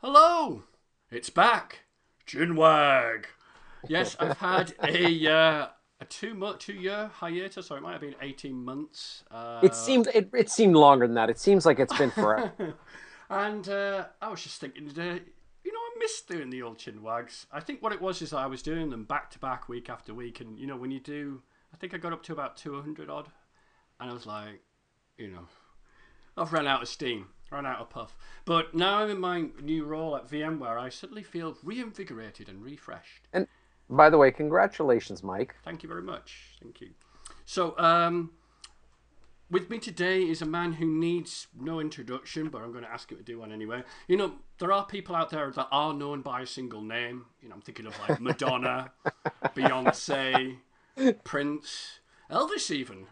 Hello, it's back, Chinwag. Yes, I've had a uh, a two month, two year hiatus, or it might have been eighteen months. Uh, It seemed it, it seemed longer than that. It seems like it's been forever. and uh, I was just thinking today, you know, I missed doing the old chinwags. I think what it was is I was doing them back to back, week after week, and you know, when you do, I think I got up to about two hundred odd, and I was like, you know, I've run out of steam, run out of puff. But now I'm in my new role at VMware, I suddenly feel reinvigorated and refreshed. and by the way, congratulations, Mike. Thank you very much. Thank you. So, um, with me today is a man who needs no introduction, but I'm going to ask him to do one anyway. You know, there are people out there that are known by a single name. You know, I'm thinking of like Madonna, Beyonce, Prince, Elvis, even.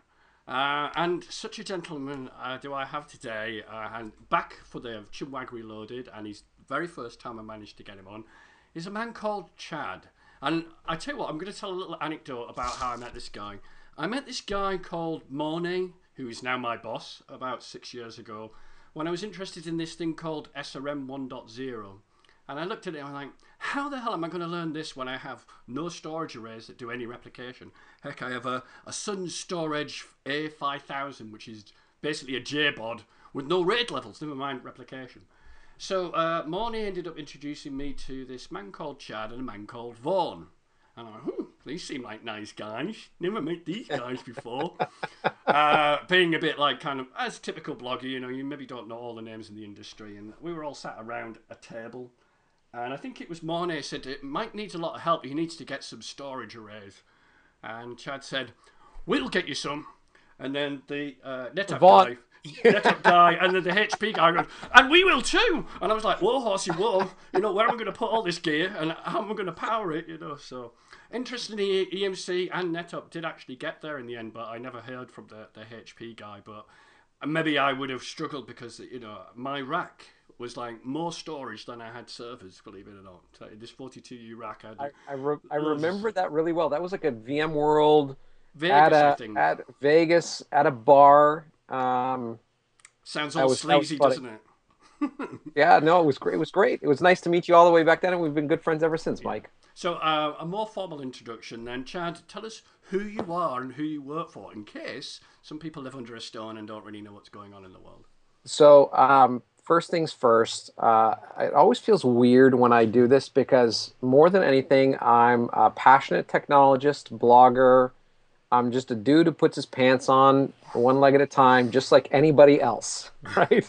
Uh, and such a gentleman uh, do I have today, uh, and back for the Chinwag Reloaded, and his very first time I managed to get him on, is a man called Chad. And I tell you what, I'm going to tell a little anecdote about how I met this guy. I met this guy called Mornay, who is now my boss, about six years ago, when I was interested in this thing called SRM 1.0. And I looked at it and I was like, how the hell am I going to learn this when I have no storage arrays that do any replication? Heck, I have a, a Sun Storage A5000, which is basically a JBOD with no RAID levels, never mind replication. So uh, Mornay ended up introducing me to this man called Chad and a man called Vaughan. And I went, hmm, these seem like nice guys. Never met these guys before. uh, being a bit like kind of, as typical blogger, you know, you maybe don't know all the names in the industry. And we were all sat around a table. And I think it was Mornay said it Mike needs a lot of help. He needs to get some storage arrays. And Chad said, we'll get you some. And then the uh, NetApp guy NetApp guy, and then the HP guy goes, and we will too. And I was like, whoa, horsey, whoa. You know, where am I going to put all this gear and how am I going to power it? You know, so interestingly, EMC and NetApp did actually get there in the end, but I never heard from the, the HP guy. But maybe I would have struggled because, you know, my rack was like more storage than I had servers, believe it or not. So this 42U rack had I I, re- I remember that really well. That was like a VMworld Vegas, at a at Vegas at a bar. Um, Sounds all was- sleazy, doesn't it? yeah, no, it was great. It was great. It was nice to meet you all the way back then, and we've been good friends ever since, Mike. So, uh, a more formal introduction then. Chad, tell us who you are and who you work for, in case some people live under a stone and don't really know what's going on in the world. So, um, first things first, uh, it always feels weird when I do this because more than anything, I'm a passionate technologist, blogger. I'm just a dude who puts his pants on one leg at a time, just like anybody else, right?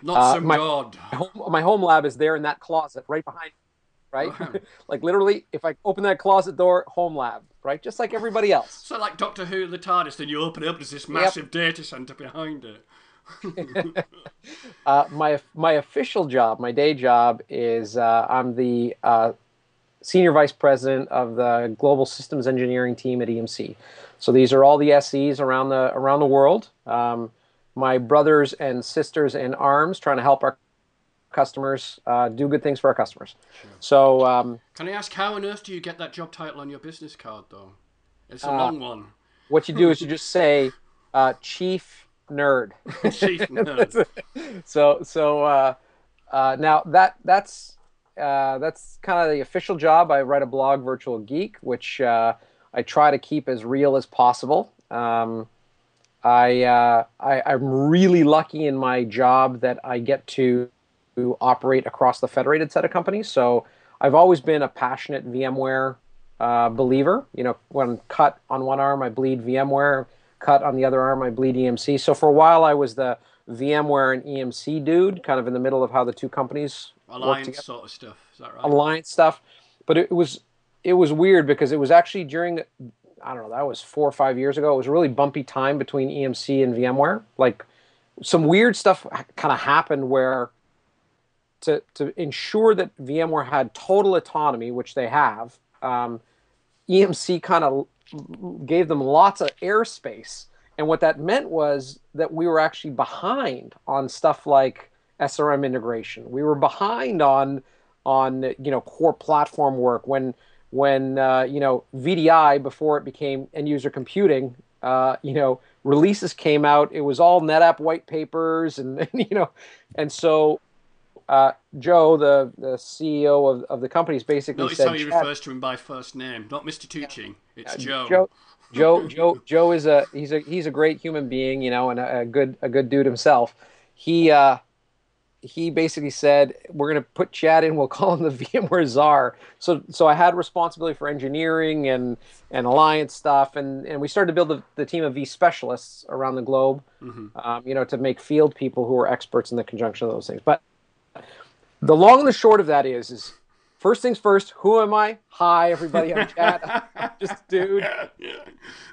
Not Uh, some my- god. My home, my home lab is there in that closet right behind, me, right? Wow. like literally, if I open that closet door, home lab, right? Just like everybody else. So, like Doctor Who, the TARDIS, then you open it up, there's this massive data center behind it. Uh, my my official job, my day job, is uh, I'm the uh, senior vice president of the global systems engineering team at EMC. So these are all the SEs around the around the world. Um, my brothers and sisters in arms, trying to help our customers uh, do good things for our customers. So um, Can I ask, how on earth do you get that job title on your business card, though? It's a Uh, long one. what you do is you just say uh, chief nerd. Chief nerd. so so uh, uh, now that that's uh, that's kind of the official job. I write a blog, Virtual Geek, which uh, I try to keep as real as possible. Um, I, uh, I I'm really lucky in my job that I get to, to operate across the federated set of companies. So I've always been a passionate VMware uh, believer. You know, when cut on one arm, I bleed VMware. Cut on the other arm, I bleed EMC. So for a while, I was the VMware and EMC dude, kind of in the middle of how the two companies Alliance together sort of stuff. Is that right? alliance stuff. But it was it was weird because it was actually during I don't know that was four or five years ago. It was a really bumpy time between EMC and VMware. Like some weird stuff kind of happened where to to ensure that VMware had total autonomy, which they have. Um, EMC kind of gave them lots of airspace, and what that meant was that we were actually behind on stuff like SRM integration. We were behind on on you know core platform work when when uh, you know VDI before it became end user computing. Uh, you know releases came out. It was all NetApp white papers and you know, and so uh, Joe, the, the CEO of, of the company, is basically Notice said, how he "Chad, refers to him by first name, not Mr. Tucci. It's Joe. Joe, Joe, Joe, Joe is a he's a he's a great human being, you know, and a, a good a good dude himself. He uh, he basically said, "We're going to put Chad in. We'll call him the VMware czar." So so I had responsibility for engineering and and alliance stuff, and and we started to build the, the team of V specialists around the globe, um, you know, to make field people who are experts in the conjunction of those things. But the long and the short of that is is. First things first, who am I? Hi, everybody. I'm Chad. I'm just dude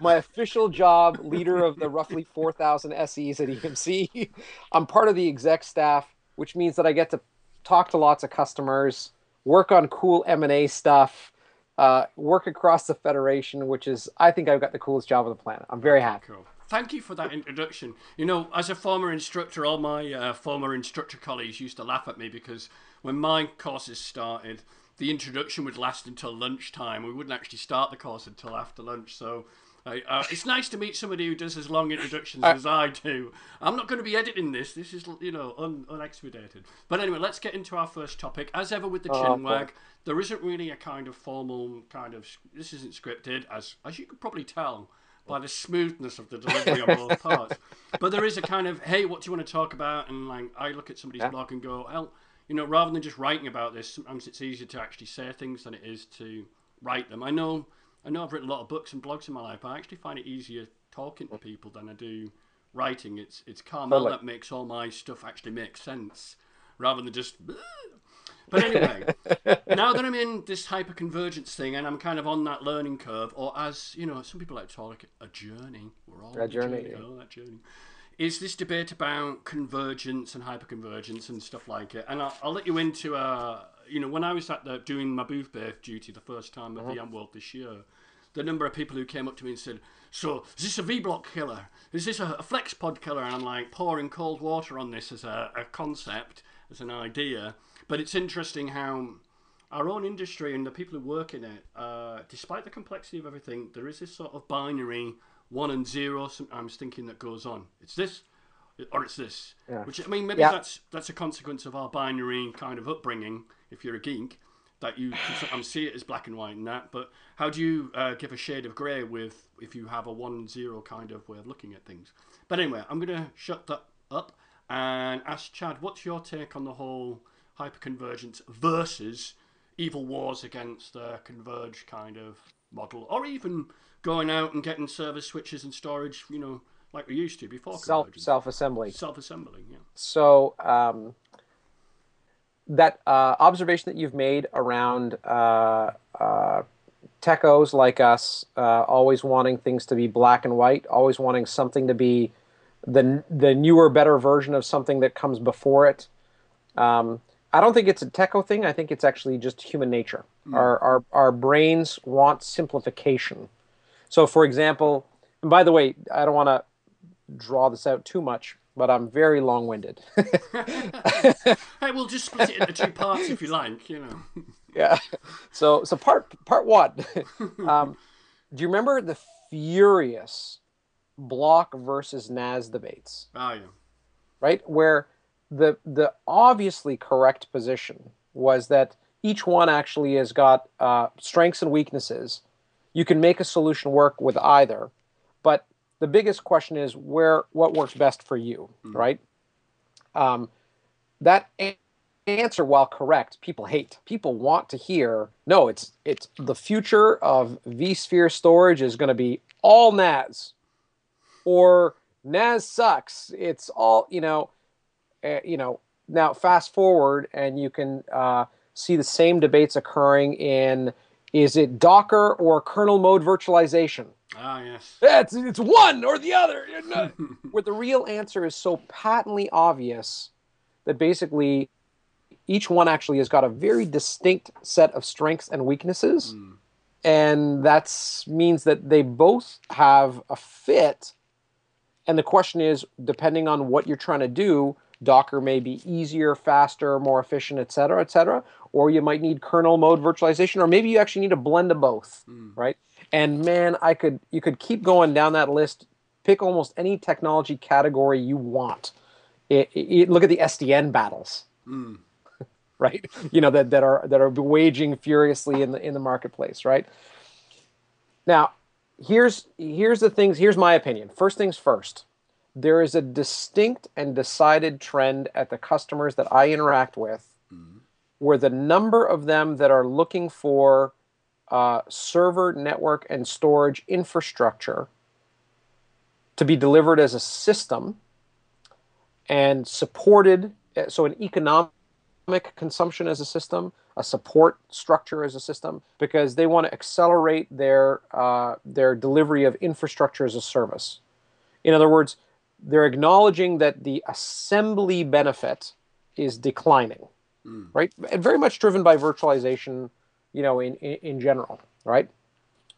my official job, leader of the roughly 4,000 SEs at EMC. I'm part of the exec staff, which means that I get to talk to lots of customers, work on cool M&A stuff, uh, work across the federation, which is, I think I've got the coolest job on the planet. I'm very happy. Cool. Thank you for that introduction. You know, as a former instructor, all my uh, former instructor colleagues used to laugh at me because when my courses started, the introduction would last until lunchtime. We wouldn't actually start the course until after lunch. So I, uh, it's nice to meet somebody who does as long introductions as I do. I'm not going to be editing this. This is, you know, un- unexpedited. But anyway, let's get into our first topic. As ever with the Oh, chin wag, there isn't really a kind of formal kind of. This isn't scripted, as as you could probably tell by the smoothness of the delivery on both parts. But there is a kind of, hey, what do you want to talk about? And like, I look at somebody's Yeah. blog and go, well, you know, rather than just writing about this, sometimes it's easier to actually say things than it is to write them. I know, I know, I've written a lot of books and blogs in my life, but I actually find it easier talking to mm. people than I do writing. It's it's Carmel Totally. that makes all my stuff actually make sense, rather than just. But anyway, now that I'm in this hyperconvergence thing and I'm kind of on that learning curve, or as you know, some people like to call it a journey. We're all A on journey, journey. Oh, that journey. Is this debate about convergence and hyperconvergence and stuff like it? And I'll, I'll let you into uh, you know, when I was at the doing my booth birth duty the first time at VMworld this year, the number of people who came up to me and said, "So is this a vBlock killer? Is this a, a FlexPod killer?" And I'm like pouring cold water on this as a, a concept, as an idea. But it's interesting how our own industry and the people who work in it, uh, despite the complexity of everything, there is this sort of binary one and zero. Sometimes thinking that goes on. It's this, or it's this. Yeah. Which I mean, maybe Yeah. that's that's a consequence of our binary kind of upbringing. If you're a geek, that you can sometimes see it as black and white and that. But how do you uh, give a shade of grey with if you have a one and zero kind of way of looking at things? But anyway, I'm going to shut that up and ask Chad, what's your take on the whole hyperconvergence versus evil wars against the converge kind of model, or even going out and getting server switches and storage, you know, like we used to before Self self assembly. Self-assembling, yeah. So um, that uh, observation that you've made around uh, uh, techos like us, uh, always wanting things to be black and white, always wanting something to be the the newer, better version of something that comes before it. Um, I don't think it's a techo thing. I think it's actually just human nature. Our, our our brains want simplification. So, for example, and by the way, I don't want to draw this out too much, but I'm very long-winded. Hey, we'll just split it into two parts if you like, you know. yeah. So so part part one. um, do you remember the furious block versus NAS debates? Ah, yeah. Right, where the the obviously correct position was that each one actually has got uh, strengths and weaknesses. You can make a solution work with either, but the biggest question is where what works best for you, right? Um, that a- answer, while correct, people hate. People want to hear no. It's it's the future of vSphere storage is going to be all NAS, or NAS sucks. It's all you know. Uh, you know. Now fast forward, and you can uh, see the same debates occurring in is it Docker or kernel mode virtualization? Ah, yes. It's, it's one or the other. Where the real answer is so patently obvious that basically each one actually has got a very distinct set of strengths and weaknesses. And that means that they both have a fit. And the question is depending on what you're trying to do, Docker may be easier, faster, more efficient, et cetera, et cetera. Or you might need kernel mode virtualization, or maybe you actually need a blend of both, hmm. right? And man, I could you could keep going down that list. Pick almost any technology category you want. It, it- look at the SDN battles. Hmm. right? You know that that are that are waging furiously in the in the marketplace, right? Now, here's here's the things. Here's my opinion. First things first. There is a distinct and decided trend at the customers that I interact with, mm-hmm. where the number of them that are looking for uh, server, network, and storage infrastructure to be delivered as a system and supported, eh, so an economic consumption as a system, a support structure as a system, because they want to accelerate their uh, their delivery of infrastructure as a service. In other words, they're acknowledging that the assembly benefit is declining, mm. right? And very much driven by virtualization, you know, in, in, in general, right?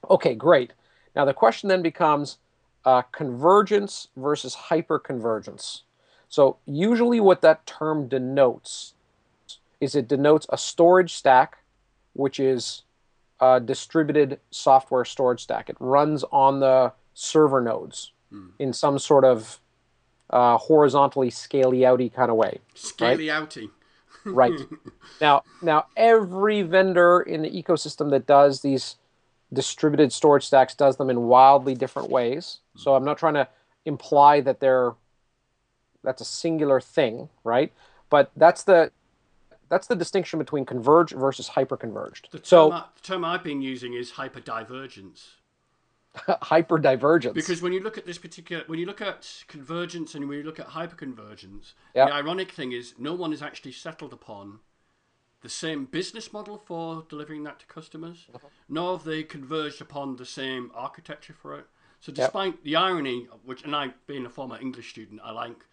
Okay, great. Now the question then becomes uh, convergence versus hyperconvergence. So usually what that term denotes is it denotes a storage stack, which is a distributed software storage stack. It runs on the server nodes mm. in some sort of uh, horizontally scaly outy kind of way. Scaly right? outy. right. Now, now every vendor in the ecosystem that does these distributed storage stacks does them in wildly different ways. So I'm not trying to imply that they're that's a singular thing, right? But that's the that's the distinction between converged versus hyperconverged. The term, so, I, the term I've been using is hyperdivergence. hyperdivergence. Because when you look at this particular, when you look at convergence and when you look at hyperconvergence, yep. the ironic thing is no one has actually settled upon the same business model for delivering that to customers, uh-huh. nor have they converged upon the same architecture for it. So, despite yep. the irony, which, and I, being a former English student, I like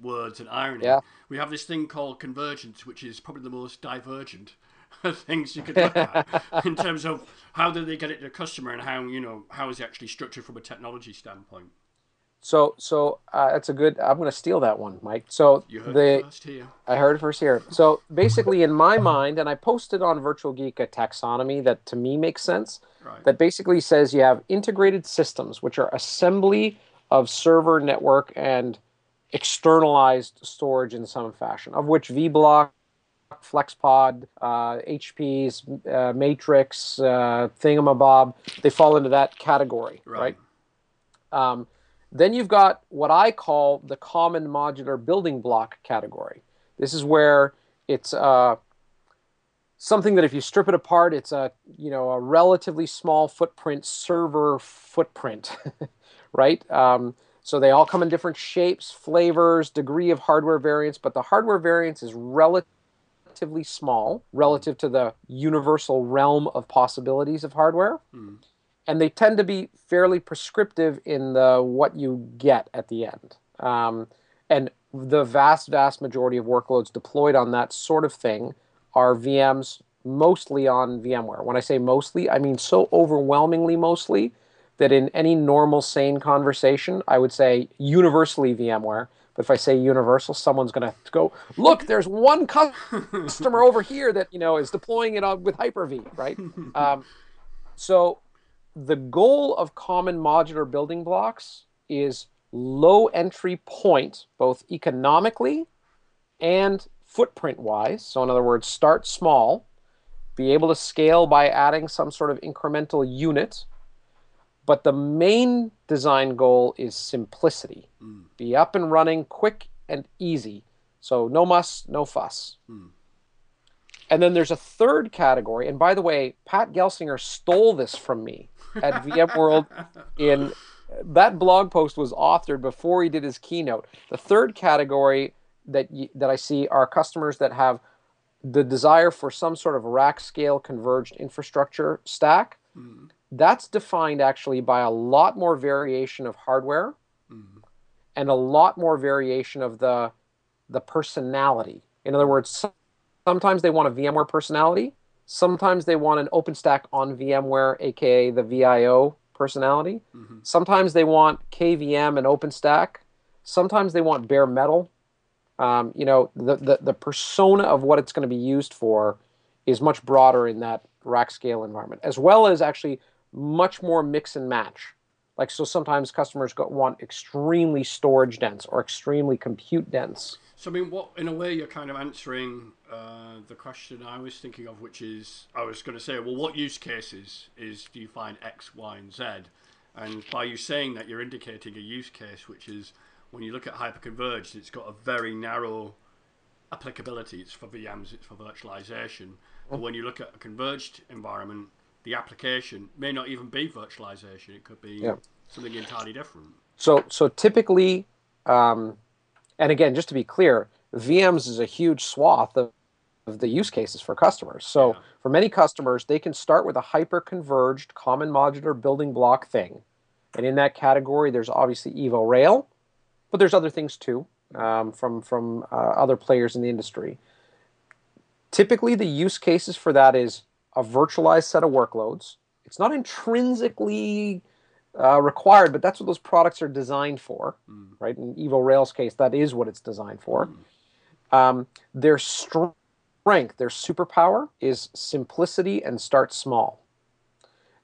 words and irony. Yeah. We have this thing called convergence, which is probably the most divergent things you could look at in terms of how do they get it to the customer and how you know how is it actually structured from a technology standpoint. So, so uh, that's a good. I'm going to steal that one, Mike. So you heard the, it first here. I heard it first here. So basically, in my mind, and I posted on Virtual Geek a taxonomy that to me makes sense. Right. That basically says you have integrated systems, which are assembly of server, network, and externalized storage in some fashion, of which vBlock, FlexPod, uh, HP's uh, Matrix, uh, Thingamabob, they fall into that category, right? right? Um, then you've got what I call the common modular building block category. This is where it's uh, something that if you strip it apart, it's a you know a relatively small footprint server footprint, right? Um, so they all come in different shapes, flavors, degree of hardware variance, but the hardware variance is relatively small relative to the universal realm of possibilities of hardware. Mm. And they tend to be fairly prescriptive in the what you get at the end. Um, and the vast, vast majority of workloads deployed on that sort of thing are VMs mostly on VMware. When I say mostly, I mean so overwhelmingly mostly that in any normal, sane conversation, I would say universally VMware. But if I say universal, someone's going to go, look, there's one customer over here that you know is deploying it on, with Hyper-V, right? Um, so the goal of common modular building blocks is low entry point, both economically and footprint wise. So, in other words, start small, be able to scale by adding some sort of incremental unit but the main design goal is simplicity. Mm. Be up and running quick and easy. So no muss, no fuss. Mm. And then there's a third category. And by the way, Pat Gelsinger stole this from me at VMworld in that blog post was authored before he did his keynote. The third category that that I see are customers that have the desire for some sort of rack scale converged infrastructure stack. Mm that's defined actually by a lot more variation of hardware mm-hmm. and a lot more variation of the the personality. In other words, sometimes they want a VMware personality, sometimes they want an OpenStack on VMware, aka the VIO personality. Mm-hmm. Sometimes they want KVM and OpenStack. Sometimes they want bare metal. Um, you know, the, the, the persona of what it's going to be used for is much broader in that rack scale environment, as well as actually much more mix and match. Like so, sometimes customers go, want extremely storage dense or extremely compute dense. So I mean, what in a way you're kind of answering uh, the question I was thinking of, which is I was going to say, well, what use cases is do you find X, Y, and Z? And by you saying that, you're indicating a use case, which is when you look at hyperconverged, it's got a very narrow applicability. It's for VMs, it's for virtualization. But when you look at a converged environment, the application may not even be virtualization. It could be Yeah. something entirely different. So so typically, um, and again, just to be clear, VMs is a huge swath of, of the use cases for customers. So Yeah. for many customers, they can start with a hyper converged common modular building block thing, and in that category, there's obviously Evo Rail, but there's other things too um, from from uh, other players in the industry. Typically, the use cases for that is a virtualized set of workloads. It's not intrinsically uh, required, but that's what those products are designed for, Mm. right? In Evo Rail's case, that is what it's designed for. Um, their str- strength, their superpower, is simplicity and start small.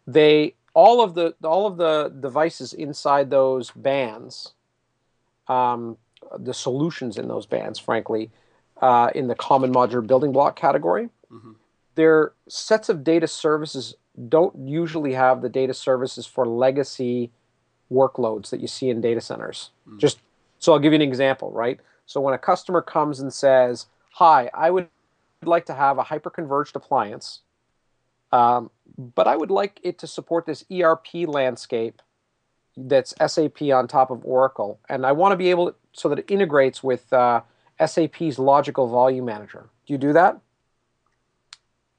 They all of the all of the devices inside those bands, um, the solutions in those bands, frankly, uh, in the common modular building block category, Mhm. Their sets of data services don't usually have the data services for legacy workloads that you see in data centers. Just so I'll give you an example, right? So when a customer comes and says, "Hi, I would like to have a hyperconverged appliance, um, but I would like it to support this ERP landscape that's SAP on top of Oracle, and I want to be able to, so that it integrates with uh, SAP's Logical Volume Manager. Do you do that?"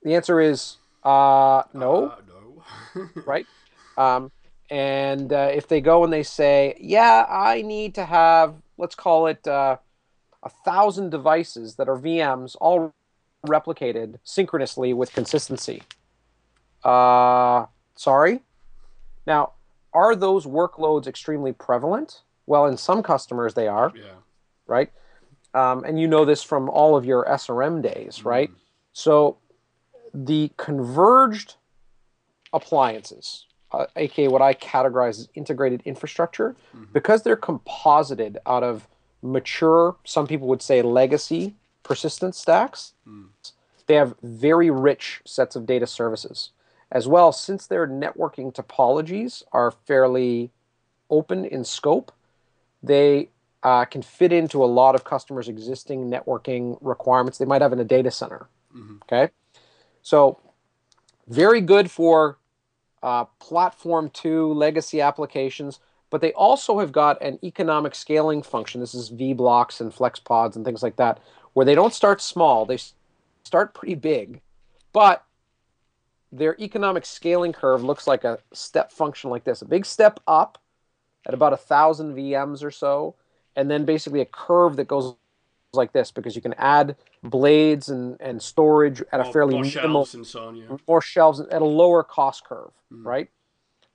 The answer is uh, no Uh, no. right? Um, and uh, if they go and they say, "Yeah, I need to have, let's call it uh, a thousand devices that are VMs, all replicated synchronously with consistency," uh, sorry. Now, are those workloads extremely prevalent? Well, in some customers they are, yeah. right? Um, and you know this from all of your SRM days, right? So the converged appliances, uh, aka what I categorize as integrated infrastructure, because they're composited out of mature, some people would say legacy persistent stacks, they have very rich sets of data services. As well, since their networking topologies are fairly open in scope, they uh, can fit into a lot of customers' existing networking requirements. They might have in a data center. Okay, so very good for uh, platform two legacy applications, but they also have got an economic scaling function. This is vBlocks and FlexPods and things like that, where they don't start small; they start pretty big, but their economic scaling curve looks like a step function like this: a big step up at about a thousand VMs or so, and then basically a curve that goes like this because you can add blades and, and storage at a fairly more minimal shelves so on. Yeah. more shelves at a lower cost curve, mm. right?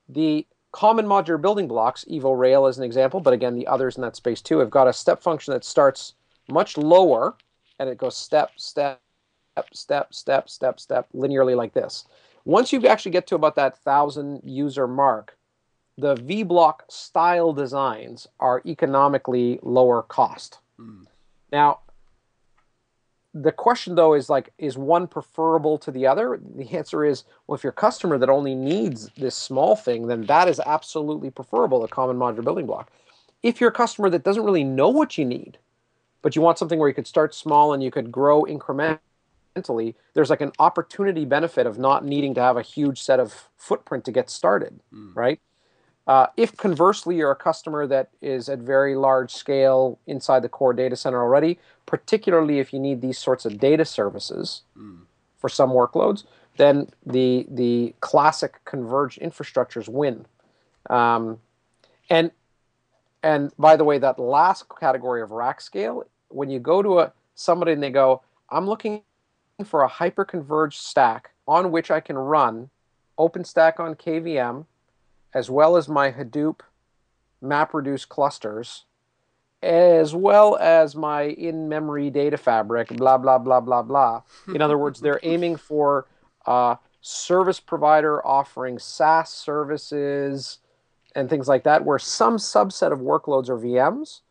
The common modular building blocks, Evo Rail as an example, but again, the others in that space too, have got a step function that starts much lower and it goes step, step, step, step, step, step, linearly like this. Once you actually get to about that thousand user mark, the vBlock style designs are economically lower cost. Mm. Now, the question though is like is one preferable to the other? The answer is well if your customer that only needs this small thing then that is absolutely preferable a common modular building block. If you're a customer that doesn't really know what you need but you want something where you could start small and you could grow incrementally there's like an opportunity benefit of not needing to have a huge set of footprint to get started hmm. right uh, if conversely you're a customer that is at very large scale inside the core data center already, particularly if you need these sorts of data services for some workloads, then the the classic converged infrastructures win. Um, and and by the way, that last category of rack scale, when you go to a somebody and they go, I'm looking for a hyper converged stack on which I can run OpenStack on KVM as well as my Hadoop MapReduce clusters, as well as my in-memory data fabric, blah blah blah blah blah. In other words, they're aiming for uh, service provider offering SaaS services and things like that, where some subset of workloads are VMs,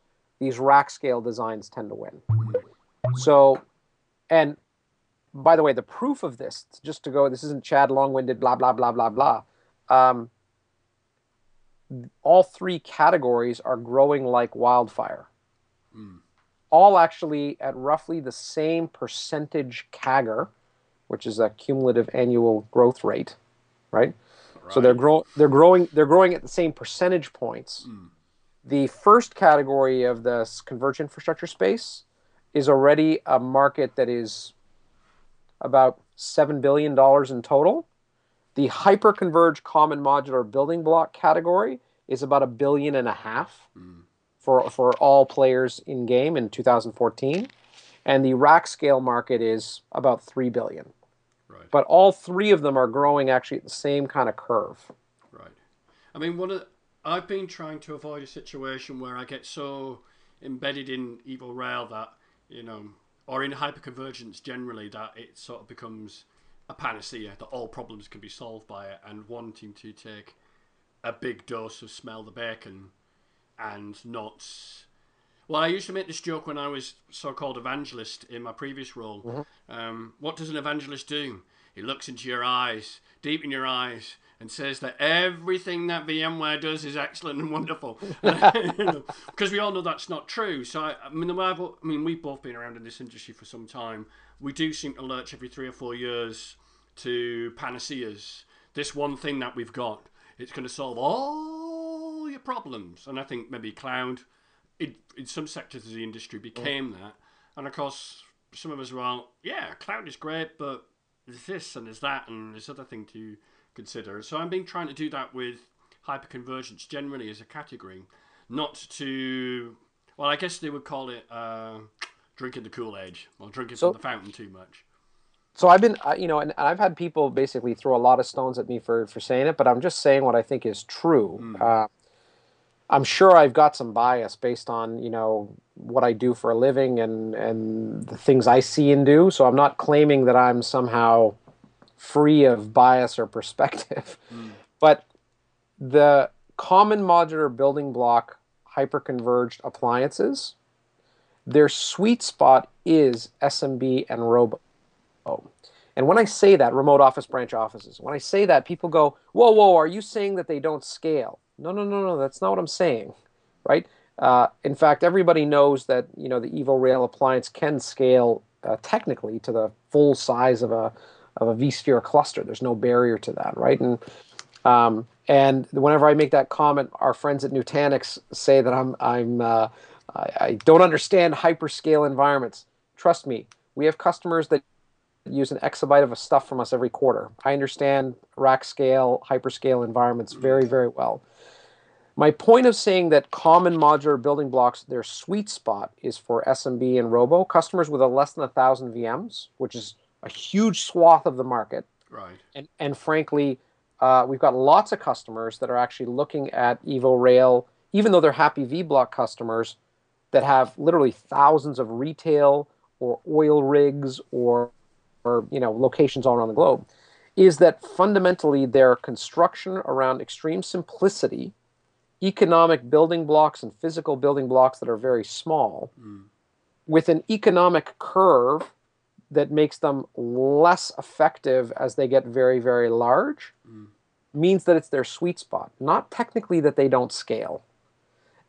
these rack scale designs tend to win. So, and by the way, the proof of this, just to go, this isn't Chad long winded, blah, blah, blah, blah, blah. Um, all three categories are growing like wildfire. Mm. All actually at roughly the same percentage CAGR, which is a cumulative annual growth rate, right? right. So they're grow they're growing they're growing at the same percentage points. Mm. The first category of the converged infrastructure space is already a market that is about seven billion dollars in total the hyper-converged common modular building block category is about a billion and a half mm. for, for all players in game in 2014. And the rack scale market is about 3 billion. Right. But all three of them are growing actually at the same kind of curve. Right. I mean, one of the, I've been trying to avoid a situation where I get so embedded in Evo Rail that, you know, or in hyperconvergence generally, that it sort of becomes a panacea that all problems can be solved by it, and wanting to take a big dose of smell the bacon and not. Well, I used to make this joke when I was so-called evangelist in my previous role. Mm-hmm. Um, what does an evangelist do? He looks into your eyes, deep in your eyes, and says that everything that VMware does is excellent and wonderful. Because we all know that's not true. So I, I mean, I mean, we've both been around in this industry for some time. We do seem to lurch every three or four years to panaceas. This one thing that we've got, it's going to solve all your problems. And I think maybe cloud, in, in some sectors of the industry, became that. And of course, some of us are well, yeah, cloud is great, but there's this and there's that and there's other thing to consider. So I've been trying to do that with hyperconvergence generally as a category, not to, well, I guess they would call it uh, drinking the Kool Aid or drinking so, from the fountain too much so I've been, you know, and I've had people basically throw a lot of stones at me for for saying it, but I'm just saying what I think is true. Mm. Uh, I'm sure I've got some bias based on you know what I do for a living and and the things I see and do. So I'm not claiming that I'm somehow free of bias or perspective, mm. but the common modular building block hyperconverged appliances, their sweet spot is SMB and Robo. And when I say that, remote office branch offices, when I say that, people go, whoa, whoa, are you saying that they don't scale? No, no, no, no, that's not what I'm saying, right? Uh, in fact, everybody knows that you know the Evo Rail appliance can scale uh, technically to the full size of a of a vSphere cluster. There's no barrier to that, right? And um, and whenever I make that comment, our friends at Nutanix say that I'm I'm uh, I, I don't understand hyperscale environments. Trust me, we have customers that use an exabyte of stuff from us every quarter. I understand rack scale, hyperscale environments very, very well. My point of saying that common modular building blocks, their sweet spot is for SMB and Robo customers with a less than a thousand VMs, which is a huge swath of the market. Right. And and frankly, uh, we've got lots of customers that are actually looking at Evo Rail, even though they're happy vBlock customers, that have literally thousands of retail or oil rigs or or you know locations all around the globe, is that fundamentally their construction around extreme simplicity, economic building blocks and physical building blocks that are very small, mm. with an economic curve that makes them less effective as they get very very large, mm. means that it's their sweet spot. Not technically that they don't scale.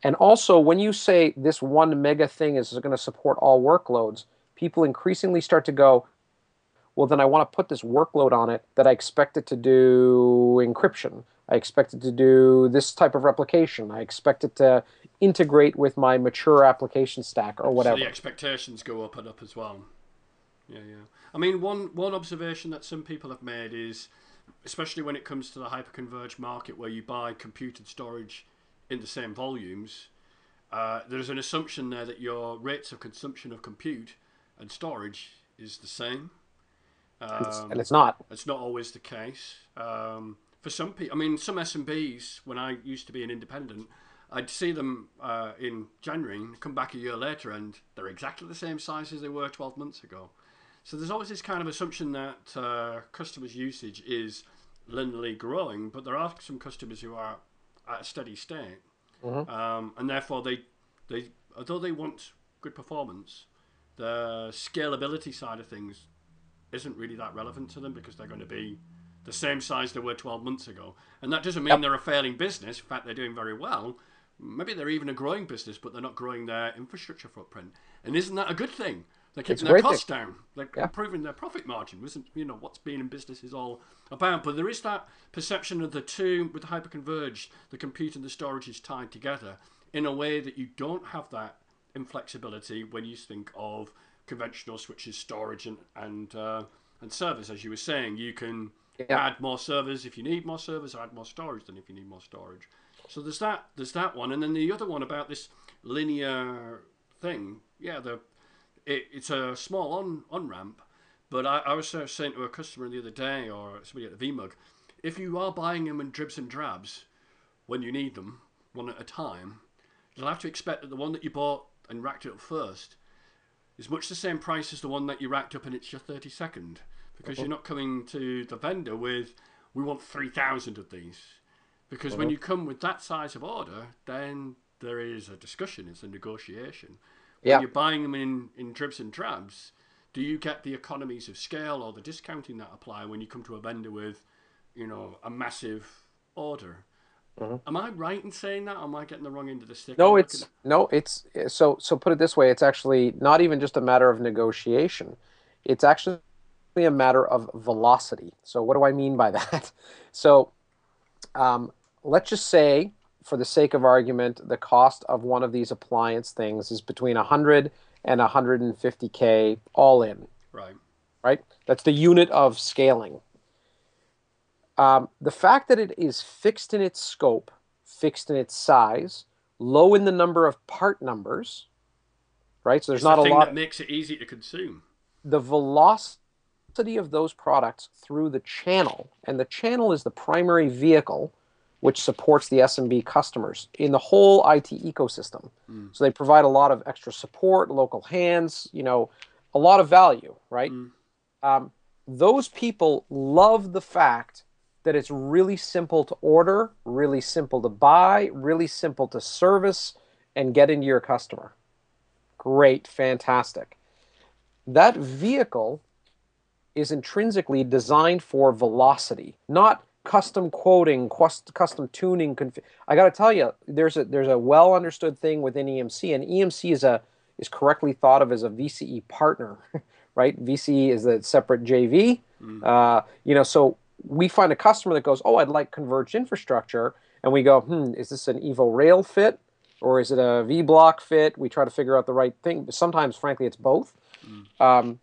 And also, when you say this one mega thing is going to support all workloads, people increasingly start to go, well, then I want to put this workload on it that I expect it to do encryption. I expect it to do this type of replication. I expect it to integrate with my mature application stack or whatever. So the expectations go up and up as well. Yeah, yeah. I mean, one one observation that some people have made is, especially when it comes to the hyperconverged market, where you buy compute and storage in the same volumes, uh, there's an assumption there that your rates of consumption of compute and storage is the same. Um, and it's not. It's not always the case. Um, for some people, I mean, some SMBs, when I used to be an independent, I'd see them uh, in January and come back a year later and they're exactly the same size as they were 12 months ago. So there's always this kind of assumption that uh, customers' usage is linearly growing, but there are some customers who are at a steady state, um, and therefore they they although they want good performance, the scalability side of things isn't really that relevant to them because they're going to be the same size they were 12 months ago. And that doesn't mean Yep. they're a failing business. In fact, they're doing very well. Maybe they're even a growing business, but they're not growing their infrastructure footprint. And isn't that a good thing? They're keeping their costs down. They're Yeah. improving their profit margin. Isn't you know what's being in business is all about. But there is that perception of the two with the hyperconverged, the compute and the storage is tied together in a way that you don't have that inflexibility when you think of conventional switches, storage, and and uh, and servers. As you were saying, you can Yeah. add more servers if you need more servers, add more storage than if you need more storage. So there's that there's that one, and then the other one about this linear thing. Yeah, the it, it's a small on on ramp, but I, I was sort of saying to a customer the other day or somebody at the VMUG, if you are buying them in dribs and drabs when you need them, one at a time, you'll have to expect that the one that you bought and racked it up first is much the same price as the one that you racked up and it's your 32nd because you're oh. not coming to the vendor with we want 3000 of these. Because when uh-huh. you come with that size of order then there is a discussion it's a negotiation. Yeah. when you're buying them in in dribs and drabs do you get the economies of scale or the discounting that apply when you come to a vendor with you know a massive order am i right in saying that or am i getting the wrong end of the stick No, it's no, it's so so. Put it this way: it's actually not even just a matter of negotiation. It's actually a matter of velocity. So, what do I mean by that? So, um, let's just say, for the sake of argument, the cost of one of these appliance things is between 100 and 150k all in. right right? That's the unit of scaling. Um, the fact that it is fixed in its scope, fixed in its size, low in the number of part numbers, right? So there's it's not the a thing lot. that makes it easy to consume The velocity of those products through the channel, and the channel is the primary vehicle which supports the SMB customers in the whole IT ecosystem. So they provide a lot of extra support, local hands, you know, a lot of value, right? um, those people love the fact that it's really simple to order, really simple to buy, really simple to service, and get into your customer. Great, fantastic. That vehicle is intrinsically designed for velocity, not custom quoting, quest- custom tuning. I got to tell you, there's a there's a well understood thing within EMC, and EMC is a is correctly thought of as a VCE partner, right? VCE is a separate JV. Uh, you know, so we find a customer that goes, "Oh, I'd like converged infrastructure," and we go, "Hmm, is this an Evo Rail fit?" Or is it a vBlock fit? We try to figure out the right thing. But sometimes, frankly, it's both. Um,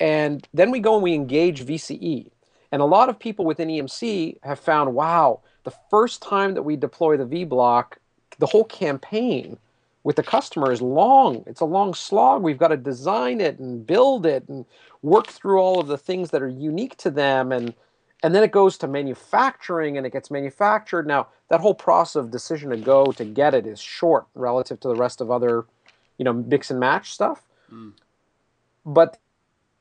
and then we go and we engage VCE. And a lot of people within EMC have found, wow, the first time that we deploy the vBlock, the whole campaign with the customer is long. It's a long slog. We've got to design it and build it and work through all of the things that are unique to them and and then it goes to manufacturing and it gets manufactured. Now, that whole process of decision to go to get it is short relative to the rest of other, you know, mix and match stuff. But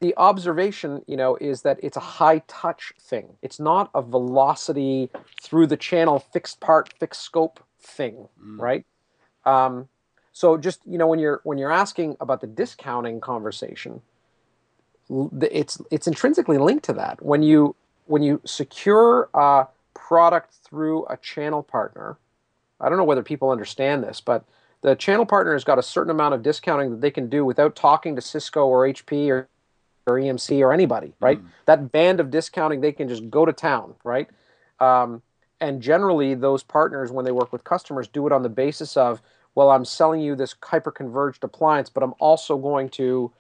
the observation, you know, is that it's a high touch thing. It's not a velocity through the channel, fixed part, fixed scope thing, right? Um, so just you know, when you're when you're asking about the discounting conversation, it's it's intrinsically linked to that. When you when you secure a product through a channel partner, I don't know whether people understand this, but the channel partner has got a certain amount of discounting that they can do without talking to Cisco or HP or, or EMC or anybody, right? That band of discounting, they can just go to town, right? Um, and generally, those partners, when they work with customers, do it on the basis of, well, I'm selling you this hyper-converged appliance, but I'm also going to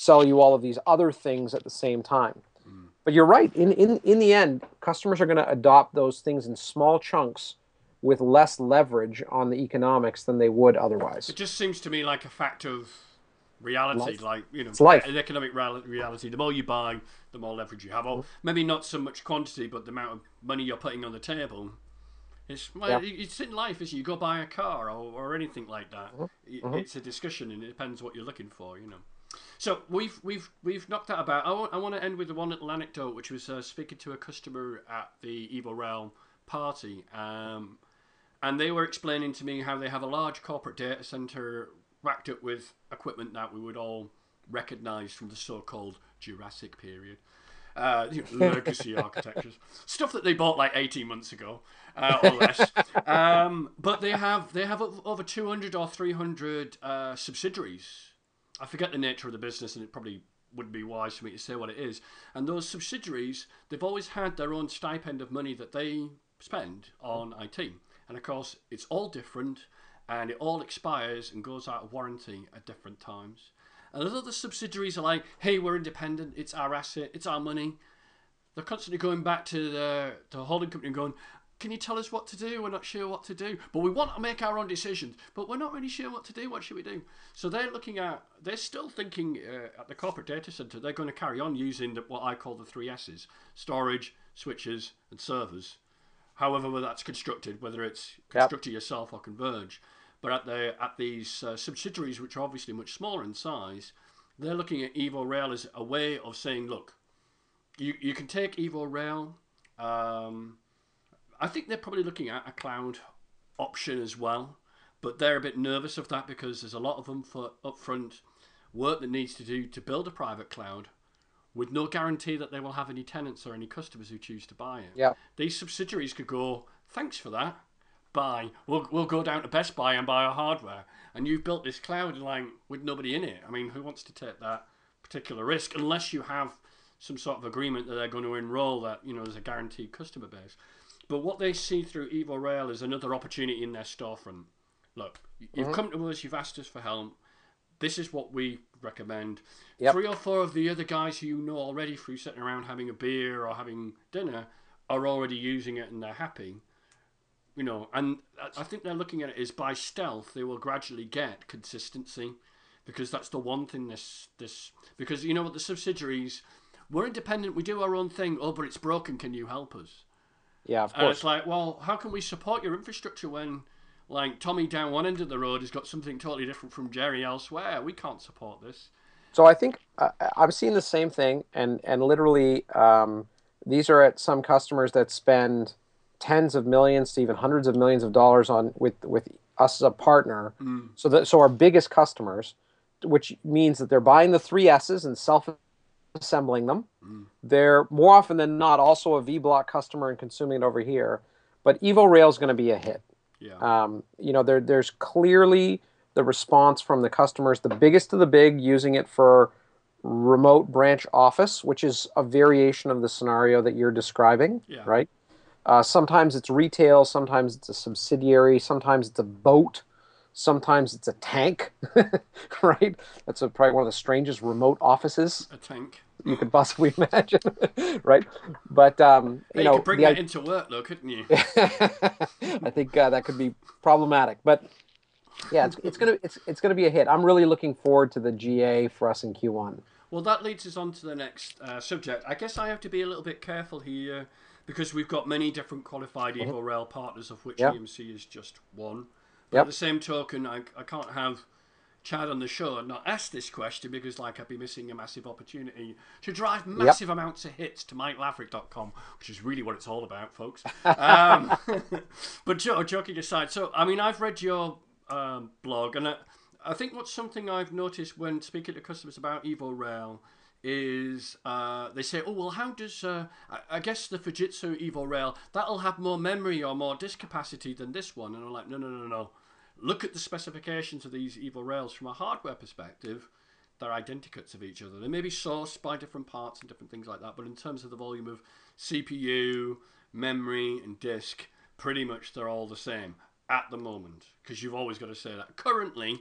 sell you all of these other things at the same time. Mm. But you're right. In, in, in the end, customers are going to adopt those things in small chunks with less leverage on the economics than they would otherwise. It just seems to me like a fact of reality, Life. like you know, It's life. an economic reality. The more you buy, the more leverage you have. Or mm-hmm. maybe not so much quantity, but the amount of money you're putting on the table. It's well, Yeah. it's in life, isn't it? You go buy a car or, or anything like that. Mm-hmm. mm-hmm. It's a discussion, and it depends what you're looking for, you know. So we've we've we've knocked that about. I want, I want to end with the one little anecdote, which was uh, speaking to a customer at the Evo Rail party, um, and they were explaining to me how they have a large corporate data center racked up with equipment that we would all recognize from the so-called Jurassic period. Uh, you know, legacy architectures, stuff that they bought like eighteen months ago uh, or less. Um, but they have they have over two hundred or three hundred uh, subsidiaries. I forget the nature of the business, and it probably wouldn't be wise for me to say what it is. And those subsidiaries, they've always had their own stipend of money that they spend on IT. And of course, it's all different, and it all expires and goes out of warranty at different times. And other the subsidiaries are like, hey, we're independent, it's our asset, it's our money. They're constantly going back to the, the holding company and going, can you tell us what to do? We're not sure what to do, but we want to make our own decisions, but we're not really sure what to do. What should we do? So they're looking at, they're still thinking uh, at the corporate data center, they're going to carry on using the, what I call the three S's storage, switches, and servers. However, that's constructed, whether it's constructed yep. yourself or converge. But at the at these uh, subsidiaries, which are obviously much smaller in size, they're looking at Evo Rail as a way of saying, look, you, you can take Evo Rail. Um, I think they're probably looking at a cloud option as well, but they're a bit nervous of that because there's a lot of them for upfront work that needs to do to build a private cloud with no guarantee that they will have any tenants or any customers who choose to buy it. Yeah. These subsidiaries could go, thanks for that buy. We'll we'll go down to Best Buy and buy our hardware. And you've built this cloud line with nobody in it. I mean, who wants to take that particular risk unless you have some sort of agreement that they're going to enroll that you know there's a guaranteed customer base. But what they see through Evo Rail is another opportunity in their storefront. Look, you've mm-hmm. come to us, you've asked us for help. This is what we recommend. Yep. Three or four of the other guys who you know already through sitting around having a beer or having dinner are already using it and they're happy you know, and I think they're looking at it as by stealth they will gradually get consistency, because that's the one thing this this because you know what the subsidiaries we're independent, we do our own thing. Oh, but it's broken. Can you help us? Yeah, of course. And it's like, well, how can we support your infrastructure when, like, Tommy down one end of the road has got something totally different from Jerry elsewhere? We can't support this. So I think uh, I'm seeing the same thing, and and literally, um, these are at some customers that spend tens of millions to even hundreds of millions of dollars on with with us as a partner. Mm. So that so our biggest customers, which means that they're buying the three S's and self assembling them. Mm. They're more often than not also a vBlock customer and consuming it over here. But Evo Rail is going to be a hit. Yeah. Um, you know, there, there's clearly the response from the customers, the biggest of the big, using it for remote branch office, which is a variation of the scenario that you're describing, yeah. right? Uh, sometimes it's retail, sometimes it's a subsidiary, sometimes it's a boat, sometimes it's a tank, right? That's a, probably one of the strangest remote offices. A tank. You could possibly imagine, right? But um, you, you know, could bring that into work, though, couldn't you? I think uh, that could be problematic, but yeah, it's, it's gonna it's it's gonna be a hit. I'm really looking forward to the GA for us in Q1. Well, that leads us on to the next uh, subject. I guess I have to be a little bit careful here because we've got many different qualified mm-hmm. Evo Rail partners, of which yep. EMC is just one. But yep. at the same token, I, I can't have Chad on the show and not ask this question because, like, I'd be missing a massive opportunity to drive massive yep. amounts of hits to MikeLaverick.com, which is really what it's all about, folks. um, but joking aside, so I mean, I've read your um, blog, and I, I think what's something I've noticed when speaking to customers about Evo Rail is uh, they say, oh well, how does uh, I, I, guess the Fujitsu Evo Rail that'll have more memory or more disk capacity than this one? And I'm like, no, no, no, no. Look at the specifications of these Evo Rails from a hardware perspective. They're identicals of each other. They may be sourced by different parts and different things like that, but in terms of the volume of CPU, memory, and disk, pretty much they're all the same at the moment. Because you've always got to say that. Currently,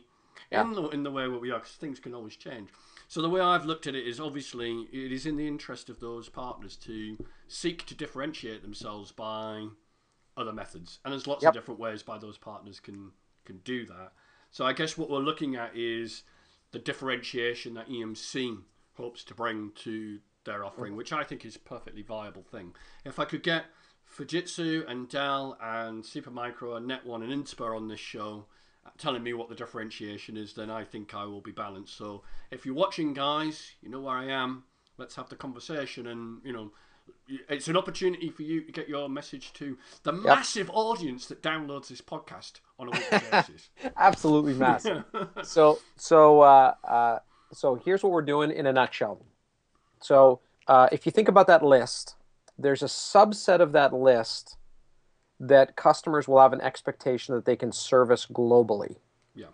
yeah. in the in the way where we are, because things can always change. So the way I've looked at it is obviously it is in the interest of those partners to seek to differentiate themselves by other methods, and there's lots yep. of different ways by those partners can can do that. So I guess what we're looking at is the differentiation that EMC hopes to bring to their offering, which I think is a perfectly viable thing. If I could get Fujitsu and Dell and Supermicro and NetOne and Inspur on this show, uh, telling me what the differentiation is, then I think I will be balanced. So if you're watching, guys, you know where I am. Let's have the conversation and you know it's an opportunity for you to get your message to the yep. massive audience that downloads this podcast on a weekly basis. Absolutely massive. so, so, uh, uh, so here's what we're doing in a nutshell. So, uh, if you think about that list, there's a subset of that list that customers will have an expectation that they can service globally. Yeah.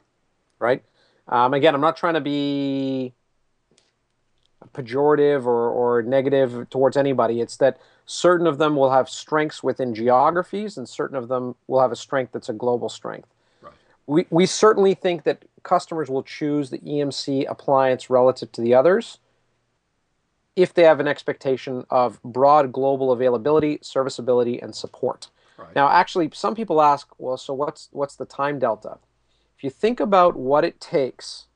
Right. Um, again, I'm not trying to be pejorative or, or negative towards anybody. It's that certain of them will have strengths within geographies, and certain of them will have a strength that's a global strength. Right. We, we certainly think that customers will choose the EMC appliance relative to the others if they have an expectation of broad global availability, serviceability, and support. Right. Now, actually, some people ask, well, so what's what's the time delta? If you think about what it takes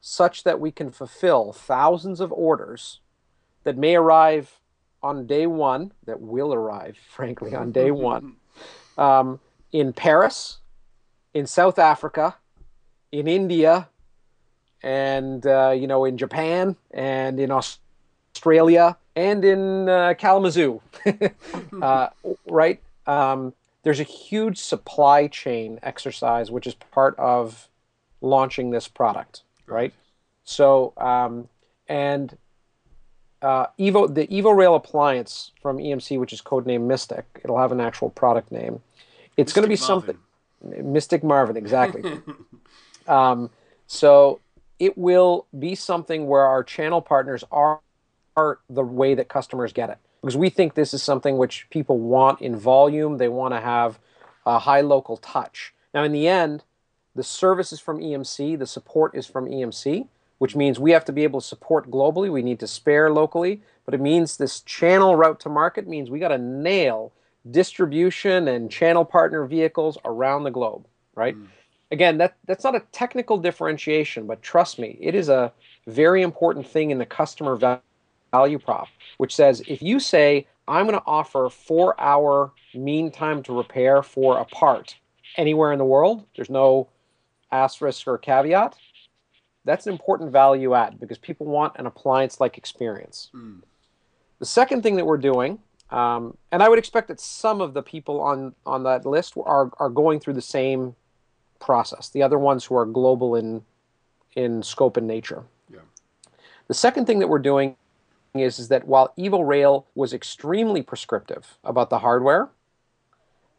such that we can fulfill thousands of orders that may arrive on day one, that will arrive, frankly, on day one, um, in Paris, in South Africa, in India, and uh, you know in Japan and in Australia and in uh, Kalamazoo, uh, right? Um, there's a huge supply chain exercise which is part of launching this product right? So, um, and uh, Evo, the Evo Rail appliance from EMC, which is codenamed Mystic, it'll have an actual product name. It's going to be something. Mystic Marvin, exactly. um, so it will be something where our channel partners are, are the way that customers get it. Because we think this is something which people want in volume. They want to have a high local touch. Now, in the end, the service is from EMC, the support is from EMC, which means we have to be able to support globally. We need to spare locally, but it means this channel route to market means we got to nail distribution and channel partner vehicles around the globe, right? Mm. Again, that that's not a technical differentiation, but trust me, it is a very important thing in the customer value prop, which says if you say I'm going to offer 4-hour mean time to repair for a part anywhere in the world, there's no asterisk or caveat, that's an important value add because people want an appliance like experience. Mm. The second thing that we're doing, um, and I would expect that some of the people on, on that list are, are going through the same process, the other ones who are global in, in scope and nature. Yeah. The second thing that we're doing is, is that while Evo Rail was extremely prescriptive about the hardware,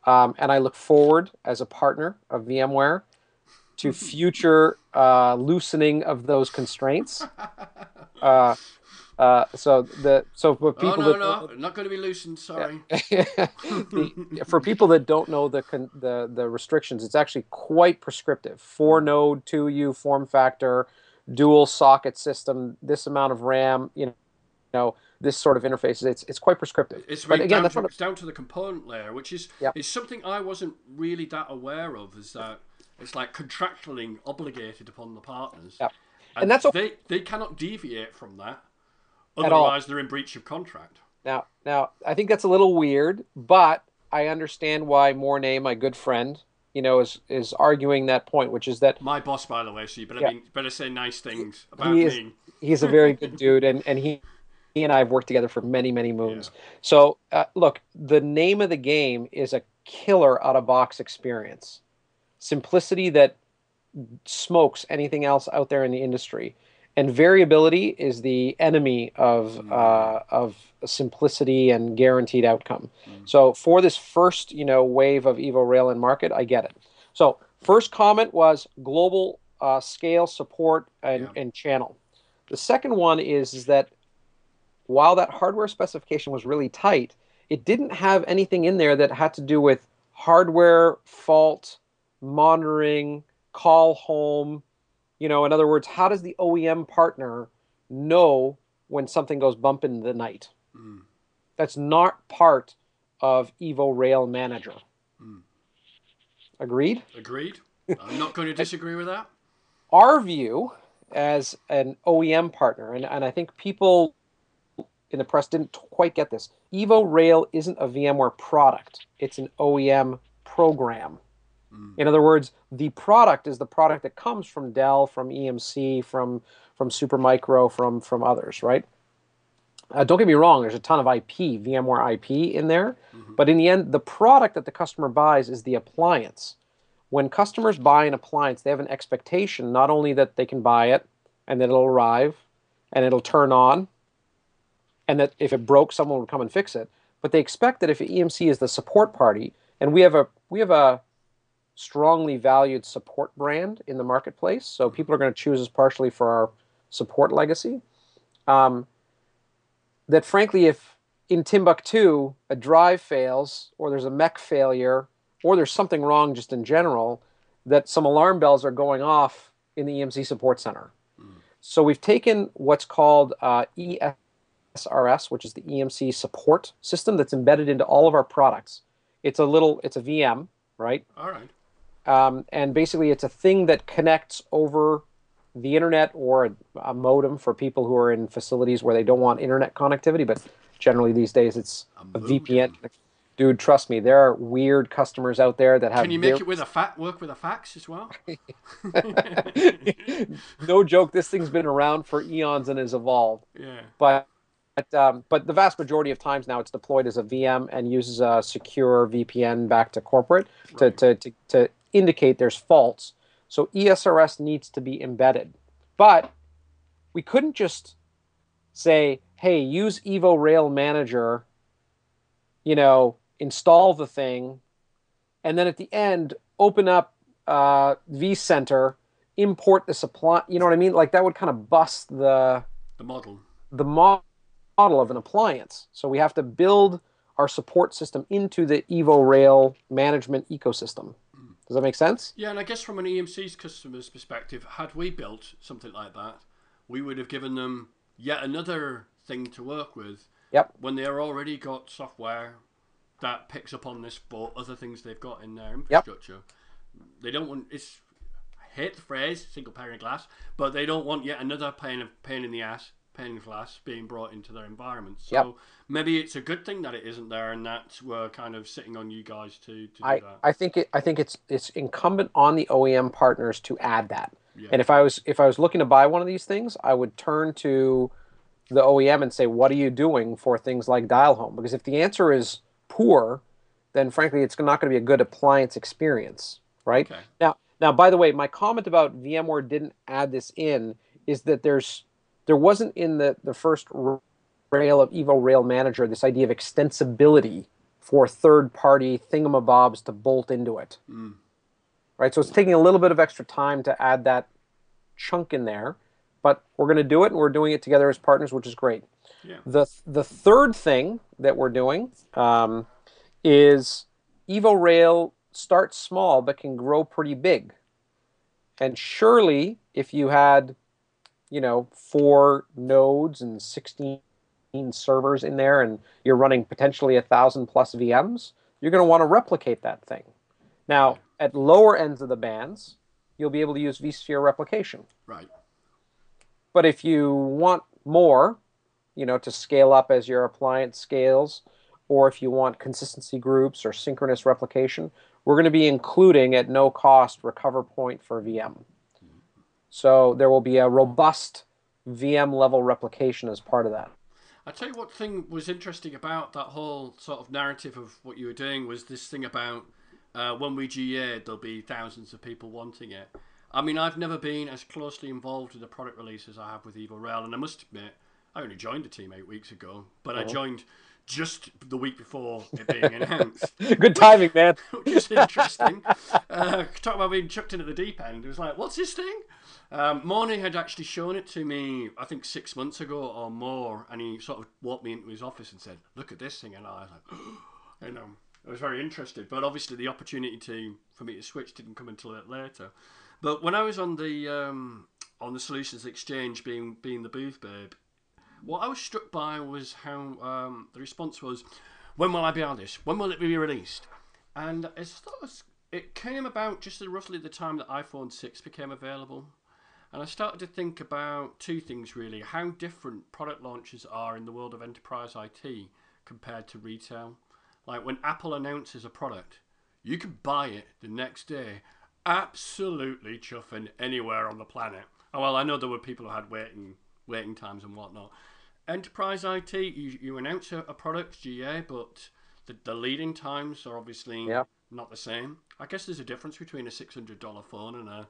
um, and I look forward as a partner of VMware to future uh, loosening of those constraints. Uh, uh, so the so for people oh, no, that no, not going to be loosened. Sorry. the, for people that don't know the the the restrictions, it's actually quite prescriptive. Four node, two U form factor, dual socket system, this amount of RAM. You know, you know this sort of interface. It's it's quite prescriptive. It's again, down, to, down to the component layer, which is yeah. is something I wasn't really that aware of. Is that it's like contractually obligated upon the partners. Yeah. And, and that's okay. they they cannot deviate from that. Otherwise, they're in breach of contract. Now, now I think that's a little weird, but I understand why Mornay, my good friend, you know, is is arguing that point, which is that my boss, by the way. So you better yeah. be, better say nice things about he is, me. He's a very good dude, and and he. He and I have worked together for many, many moons. Yeah. So, uh, look, the name of the game is a killer out of box experience simplicity that smokes anything else out there in the industry. And variability is the enemy of mm. uh, of simplicity and guaranteed outcome. Mm. So for this first, you know, wave of Evo Rail and market, I get it. So first comment was global uh, scale support and, yeah. and channel. The second one is, is that while that hardware specification was really tight, it didn't have anything in there that had to do with hardware fault monitoring, call home. You know, in other words, how does the OEM partner know when something goes bump in the night? Mm. That's not part of Evo Rail Manager. Mm. Agreed? Agreed. I'm not going to disagree with that. Our view as an OEM partner, and, and I think people in the press didn't quite get this. Evo Rail isn't a VMware product, it's an OEM program. In other words, the product is the product that comes from Dell, from EMC, from from Supermicro, from from others, right? Uh, don't get me wrong, there's a ton of IP, VMware IP in there, mm-hmm. but in the end, the product that the customer buys is the appliance. When customers buy an appliance, they have an expectation not only that they can buy it and that it'll arrive and it'll turn on and that if it broke, someone would come and fix it, but they expect that if EMC is the support party, and we have a we have a strongly valued support brand in the marketplace, so people are going to choose us partially for our support legacy. Um, that frankly, if in Timbuktu a drive fails, or there's a mech failure, or there's something wrong just in general, that some alarm bells are going off in the EMC support center. Mm. So we've taken what's called uh, ESRS, which is the EMC support system that's embedded into all of our products. It's a little, it's a VM, right? All right. Um, and basically, it's a thing that connects over the internet or a, a, modem for people who are in facilities where they don't want internet connectivity. But generally these days, it's a, a VPN. Dude, trust me, there are weird customers out there that have. Can you make it with a fa- work with a fax as well? no joke. This thing's been around for eons and has evolved. Yeah. But but, um, but the vast majority of times now it's deployed as a VM and uses a secure VPN back to corporate right. to, to, to, to indicate there's faults so ESRS needs to be embedded. But we couldn't just say, hey, use Evo Rail Manager, you know, install the thing, and then at the end, open up uh, vCenter, import the supply. You know what I mean? Like that would kind of bust the the model. The mo- model of an appliance. So we have to build our support system into the Evo Rail management ecosystem. Does that make sense? Yeah, and I guess from an EMC's customer's perspective, had we built something like that, we would have given them yet another thing to work with. Yep. When they're already got software that picks up on this, but other things they've got in their infrastructure, yep. they don't want. It's I hate the phrase single pane of glass, but they don't want yet another pain of pain in the ass pane glass being brought into their environment. So yep. maybe it's a good thing that it isn't there, and that we're kind of sitting on you guys to, to do I, that. I think it. I think it's it's incumbent on the OEM partners to add that. Yeah. And if I was if I was looking to buy one of these things, I would turn to the OEM and say, "What are you doing for things like Dial Home?" Because if the answer is poor, then frankly, it's not going to be a good appliance experience, right? Okay. Now, now, by the way, my comment about VMware didn't add this in is that there's there wasn't in the, the first rail of Evo Rail Manager this idea of extensibility for third party thingamabobs to bolt into it. Mm. Right? So it's taking a little bit of extra time to add that chunk in there, but we're going to do it and we're doing it together as partners, which is great. Yeah. The, the third thing that we're doing um, is Evo Rail starts small but can grow pretty big. And surely, if you had you know, four nodes and 16 servers in there and you're running potentially a thousand plus VMs, you're going to want to replicate that thing. Now, at lower ends of the bands, you'll be able to use vSphere replication. Right. But if you want more, you know, to scale up as your appliance scales, or if you want consistency groups or synchronous replication, we're going to be including at no cost RecoverPoint for VM. So there will be a robust VM level replication as part of that. I tell you what thing was interesting about that whole sort of narrative of what you were doing was this thing about uh, when we GA there'll be thousands of people wanting it. I mean, I've never been as closely involved with a product release as I have with Evo Rail, and I must admit, I only joined the team eight weeks ago, but I uh-huh. joined just the week before it being announced. Good timing, man. which is interesting. uh, talk about being chucked into the deep end. It was like, what's this thing? Um, Mornay had actually shown it to me, I think six months ago or more, and he sort of walked me into his office and said, "Look at this thing," and I was like, you know, I was very interested. But obviously, the opportunity to for me to switch didn't come until later. But when I was on the um, on the Solutions Exchange, being being the booth babe, what I was struck by was how um, the response was, "When will I be on this? When will it be released?" And it came about just roughly the time that iPhone six became available. And I started to think about two things really how different product launches are in the world of enterprise IT compared to retail. Like when Apple announces a product, you can buy it the next day, absolutely chuffing anywhere on the planet. Oh, well, I know there were people who had waiting waiting times and whatnot. enterprise IT, you, you announce a, a product GA, but the, the leading times are obviously Yeah. not the same. I guess there's a difference between a six hundred dollar phone and a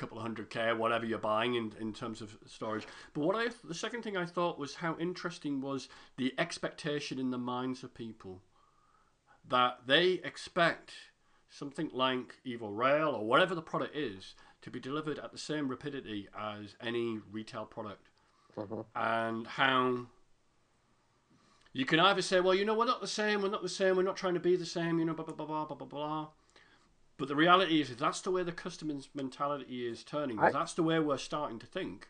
couple of hundred k, whatever you're buying in, in terms of storage. But what I the second thing I thought was how interesting was the expectation in the minds of people that they expect something like Evo Rail or whatever the product is to be delivered at the same rapidity as any retail product, mm-hmm. and how you can either say, well, you know, we're not the same, we're not the same, we're not trying to be the same, you know, blah blah blah blah blah blah blah. But the reality is, that's the way the customer's mentality is turning, I- that's the way we're starting to think,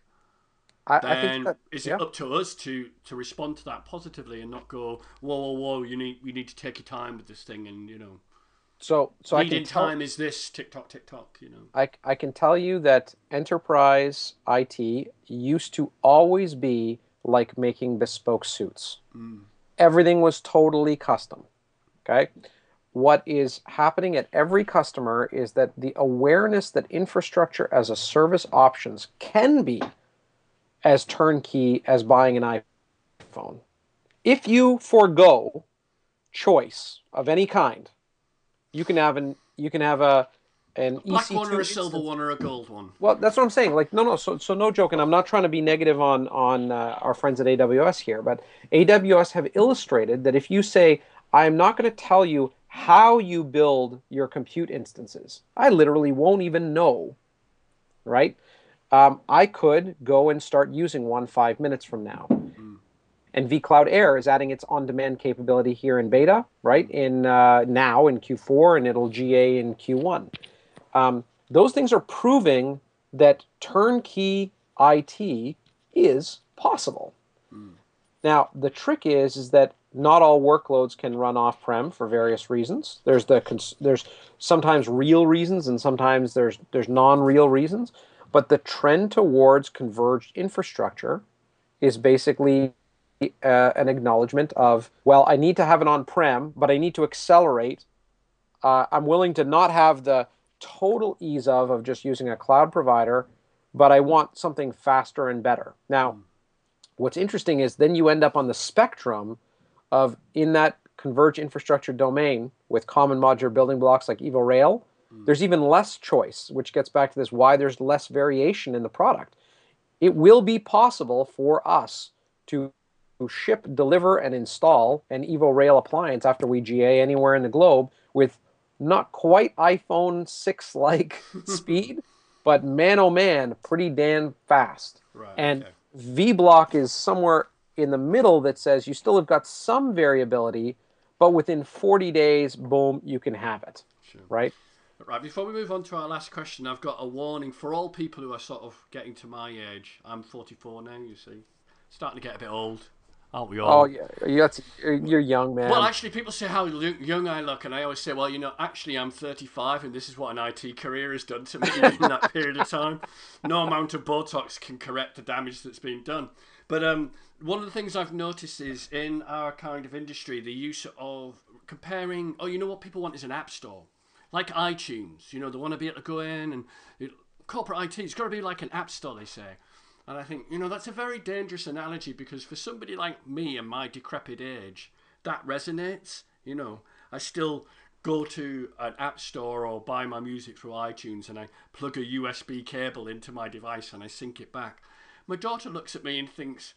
I, I think that, is yeah. it up to us to to respond to that positively and not go, whoa, whoa, whoa, you need you need to take your time with this thing, and you know, so so I can tell, time is this tick tock, TikTok, you know. I, I can tell you that enterprise IT used to always be like making bespoke suits. Hmm. Everything was totally custom. Okay? What is happening at every customer is that the awareness that infrastructure as a service options can be as turnkey as buying an iPhone. If you forego choice of any kind, you can have an you can have a an Black EC2 one or a silver instance. one or a gold one. Well, that's what I'm saying. Like, no, no. So, so no joking. I'm not trying to be negative on on uh, our friends at AWS here, but AWS have illustrated that if you say, "I'm not going to tell you how you build your compute instances," I literally won't even know. Right? Um, I could go and start using one five minutes from now. And vCloud Air is adding its on-demand capability here in beta, right? In uh, now in Q4, and it'll GA in Q1 um, those things are proving that turnkey IT is possible. Now the trick is is that not all workloads can run off-prem for various reasons. There's the cons- there's sometimes real reasons and sometimes there's there's non-real reasons. But the trend towards converged infrastructure is basically uh, an acknowledgement of well, I need to have it on-prem, but I need to accelerate uh, I'm willing to not have the total ease of of just using a cloud provider, but I want something faster and better. Now, what's interesting is then you end up on the spectrum of in that converge infrastructure domain with common modular building blocks like Evo Rail, hmm. there's even less choice, which gets back to this why there's less variation in the product. It will be possible for us to ship, deliver, and install an Evo Rail appliance after we GA anywhere in the globe with not quite iPhone 6 like speed, but man oh man, pretty damn fast. Right. And okay. VBlock is somewhere in the middle that says you still have got some variability, but within 40 days, boom, you can have it. Sure. Right? Right, before we move on to our last question, I've got a warning for all people who are sort of getting to my age. I'm 44 now, you see. Starting to get a bit old, aren't we all? Oh, yeah. You're, that's- you're young, man. Well, actually, people say how young I look, and I always say, well, you know, actually, I'm 35, and this is what an IT career has done to me in that period of time. No amount of Botox can correct the damage that's been done. But um, one of the things I've noticed is in our kind of industry, the use of comparing, oh, you know what people want is an app store. Like iTunes, you know, they want to be able to go in and it, corporate IT, it's got to be like an app store, they say. And I think, you know, that's a very dangerous analogy because for somebody like me and my decrepit age, that resonates. You know, I still go to an app store or buy my music through iTunes and I plug a USB cable into my device and I sync it back. My daughter looks at me and thinks,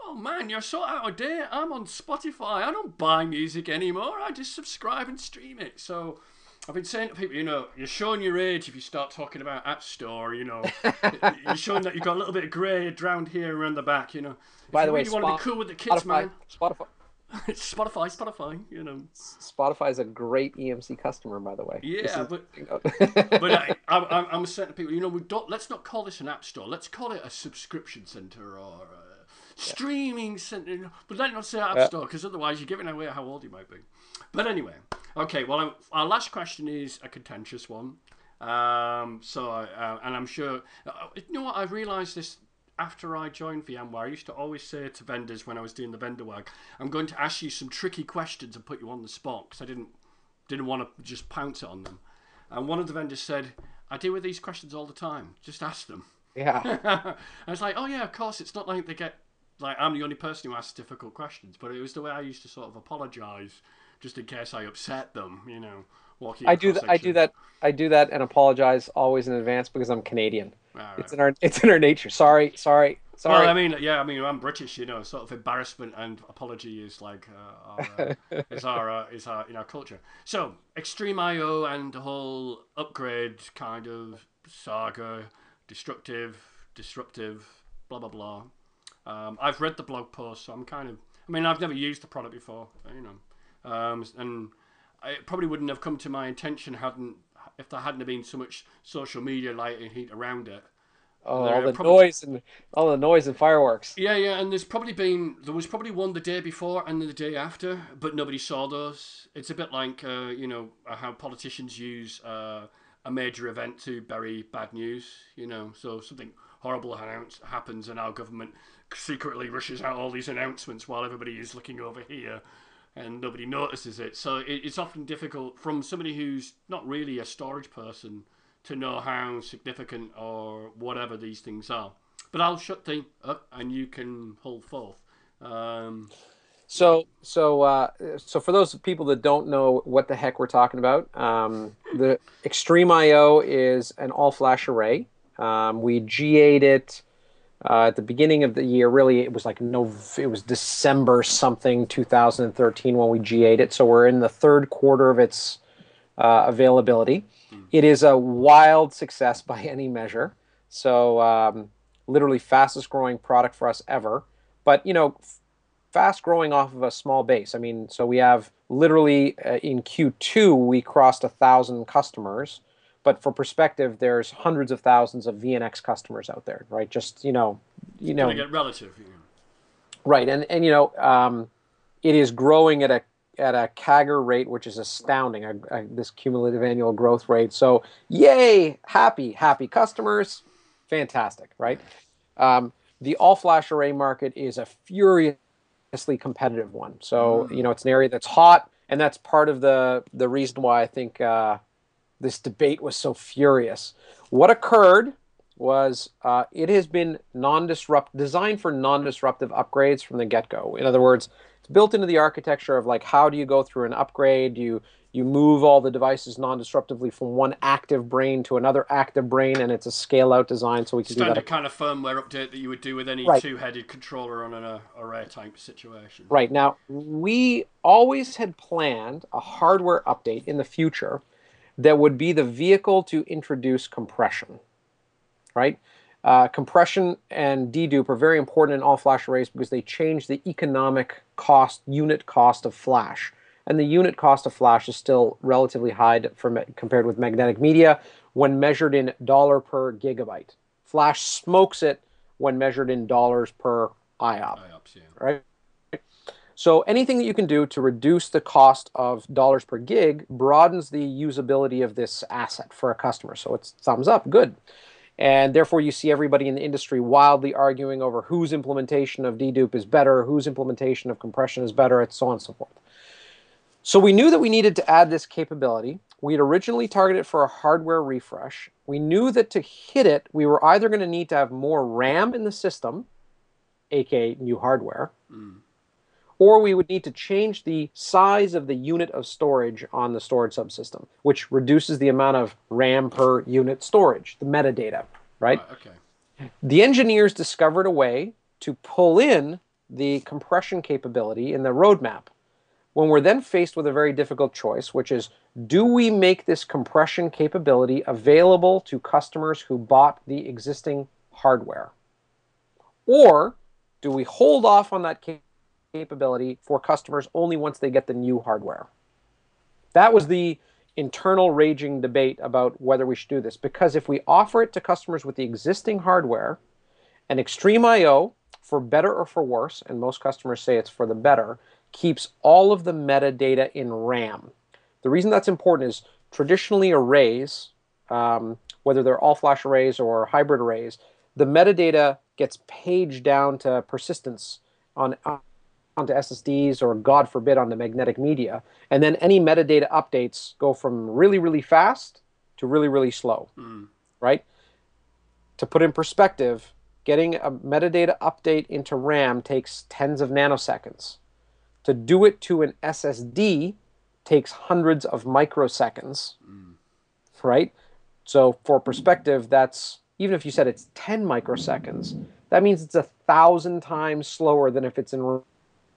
Oh man, you're so out of date. I'm on Spotify. I don't buy music anymore. I just subscribe and stream it. So I've been saying to people, you know, you're showing your age if you start talking about App Store, you know. you're showing that you've got a little bit of grey drowned here around the back, you know. If By you the way, really want to be cool with the kids, Spotify, man. Spotify, Spotify, Spotify, you know. Spotify is a great EMC customer, by the way. Yeah, is- but but I, I'm, I'm, I'm saying to people, you know, we don't. Let's not call this an app store. Let's call it a subscription center or a streaming center. But let's not say app Yeah. store because otherwise you're giving away how old you might be. But anyway, okay. Well, I'm, our last question is a contentious one. Um, so, uh, and I'm sure uh, you know what I realised this after I joined VMware. I used to always say to vendors when I was doing the vendor work, I'm going to ask you some tricky questions and put you on the spot because I didn't didn't want to just pounce it on them. And one of the vendors said, I deal with these questions all the time. Just ask them. yeah. I was like, oh, yeah, of course. It's not like they get like I'm the only person who asks difficult questions, but it was the way I used to sort of apologize, just in case I upset them. You know, walking. I do that. I do that. I do that and apologize always in advance because I'm Canadian. Right. It's in our it's in our nature. Sorry, sorry, sorry. Well, I mean, yeah, I mean, I'm British. You know, sort of embarrassment and apology is like uh, our, uh, is our uh, is our in our culture. So XtremIO and the whole upgrade kind of saga, destructive, disruptive, blah blah blah. Um, I've read the blog post, so I'm kind of. I mean, I've never used the product before, you know, um, and it probably wouldn't have come to my attention hadn't if there hadn't been so much social media light and heat around it. Oh, all the probably, noise and all the noise and fireworks. Yeah, yeah, and there's probably been there was probably one the day before and the day after, but nobody saw those. It's a bit like uh, you know uh, how politicians use uh, a major event to bury bad news. You know, so something horrible announce, happens and our government secretly rushes out all these announcements while everybody is looking over here and nobody notices it. So it, it's often difficult from somebody who's not really a storage person to know how significant or whatever these things are. But I'll shut things up and you can hold forth. Um, so, so, uh, so for those people that don't know what the heck we're talking about, um, the XtremIO is an all-flash array. Um, we GA'd it uh, at the beginning of the year. Really, it was like no, it was December something 2013 when we GA'd it. So we're in the third quarter of its uh, availability. Mm. It is a wild success by any measure. So um, literally fastest growing product for us ever. But you know, fast growing off of a small base. I mean, so we have literally uh, in Q2 we crossed a thousand customers but for perspective, there's hundreds of thousands of VNX customers out there, right? Just you know, you know, get relative. You know. Right, and and you know, um, it is growing at a at a CAGR rate which is astounding. A, a, this cumulative annual growth rate. So, yay, happy, happy customers, fantastic, right? Um, the all flash array market is a furiously competitive one. So, mm. you know, it's an area that's hot, and that's part of the the reason why I think. Uh, this debate was so furious. What occurred was uh, it has been non-disrupt designed for non-disruptive upgrades from the get-go. In other words, it's built into the architecture of like how do you go through an upgrade? You you move all the devices non-disruptively from one active brain to another active brain, and it's a scale-out design, so we can Standard do that. kind of firmware update that you would do with any right. two-headed controller on an uh, array type situation. Right now, we always had planned a hardware update in the future that would be the vehicle to introduce compression, right? Uh, compression and dedupe are very important in all flash arrays because they change the economic cost, unit cost of flash. And the unit cost of flash is still relatively high for, compared with magnetic media when measured in dollar per gigabyte. Flash smokes it when measured in dollars per IOP, IOPS, yeah. right? So anything that you can do to reduce the cost of dollars per gig broadens the usability of this asset for a customer. So it's thumbs up, good. And therefore, you see everybody in the industry wildly arguing over whose implementation of dedupe is better, whose implementation of compression is better, and so on and so forth. So we knew that we needed to add this capability. We had originally targeted for a hardware refresh. We knew that to hit it, we were either going to need to have more RAM in the system, aka new hardware, mm or we would need to change the size of the unit of storage on the storage subsystem, which reduces the amount of RAM per unit storage, the metadata, right? Uh, okay. The engineers discovered a way to pull in the compression capability in the roadmap. When we're then faced with a very difficult choice, which is do we make this compression capability available to customers who bought the existing hardware? Or do we hold off on that capability? Capability for customers only once they get the new hardware. That was the internal raging debate about whether we should do this because if we offer it to customers with the existing hardware, an XtremIO, for better or for worse, and most customers say it's for the better, keeps all of the metadata in RAM. The reason that's important is traditionally arrays, um, whether they're all flash arrays or hybrid arrays, the metadata gets paged down to persistence on, onto SSDs or, God forbid, onto magnetic media. And then any metadata updates go from really, really fast to really, really slow, mm. right? To put in perspective, getting a metadata update into RAM takes tens of nanoseconds. To do it to an SSD takes hundreds of microseconds. Mm. Right? So, for perspective, that's even if you said it's 10 microseconds, that means it's a thousand times slower than if it's in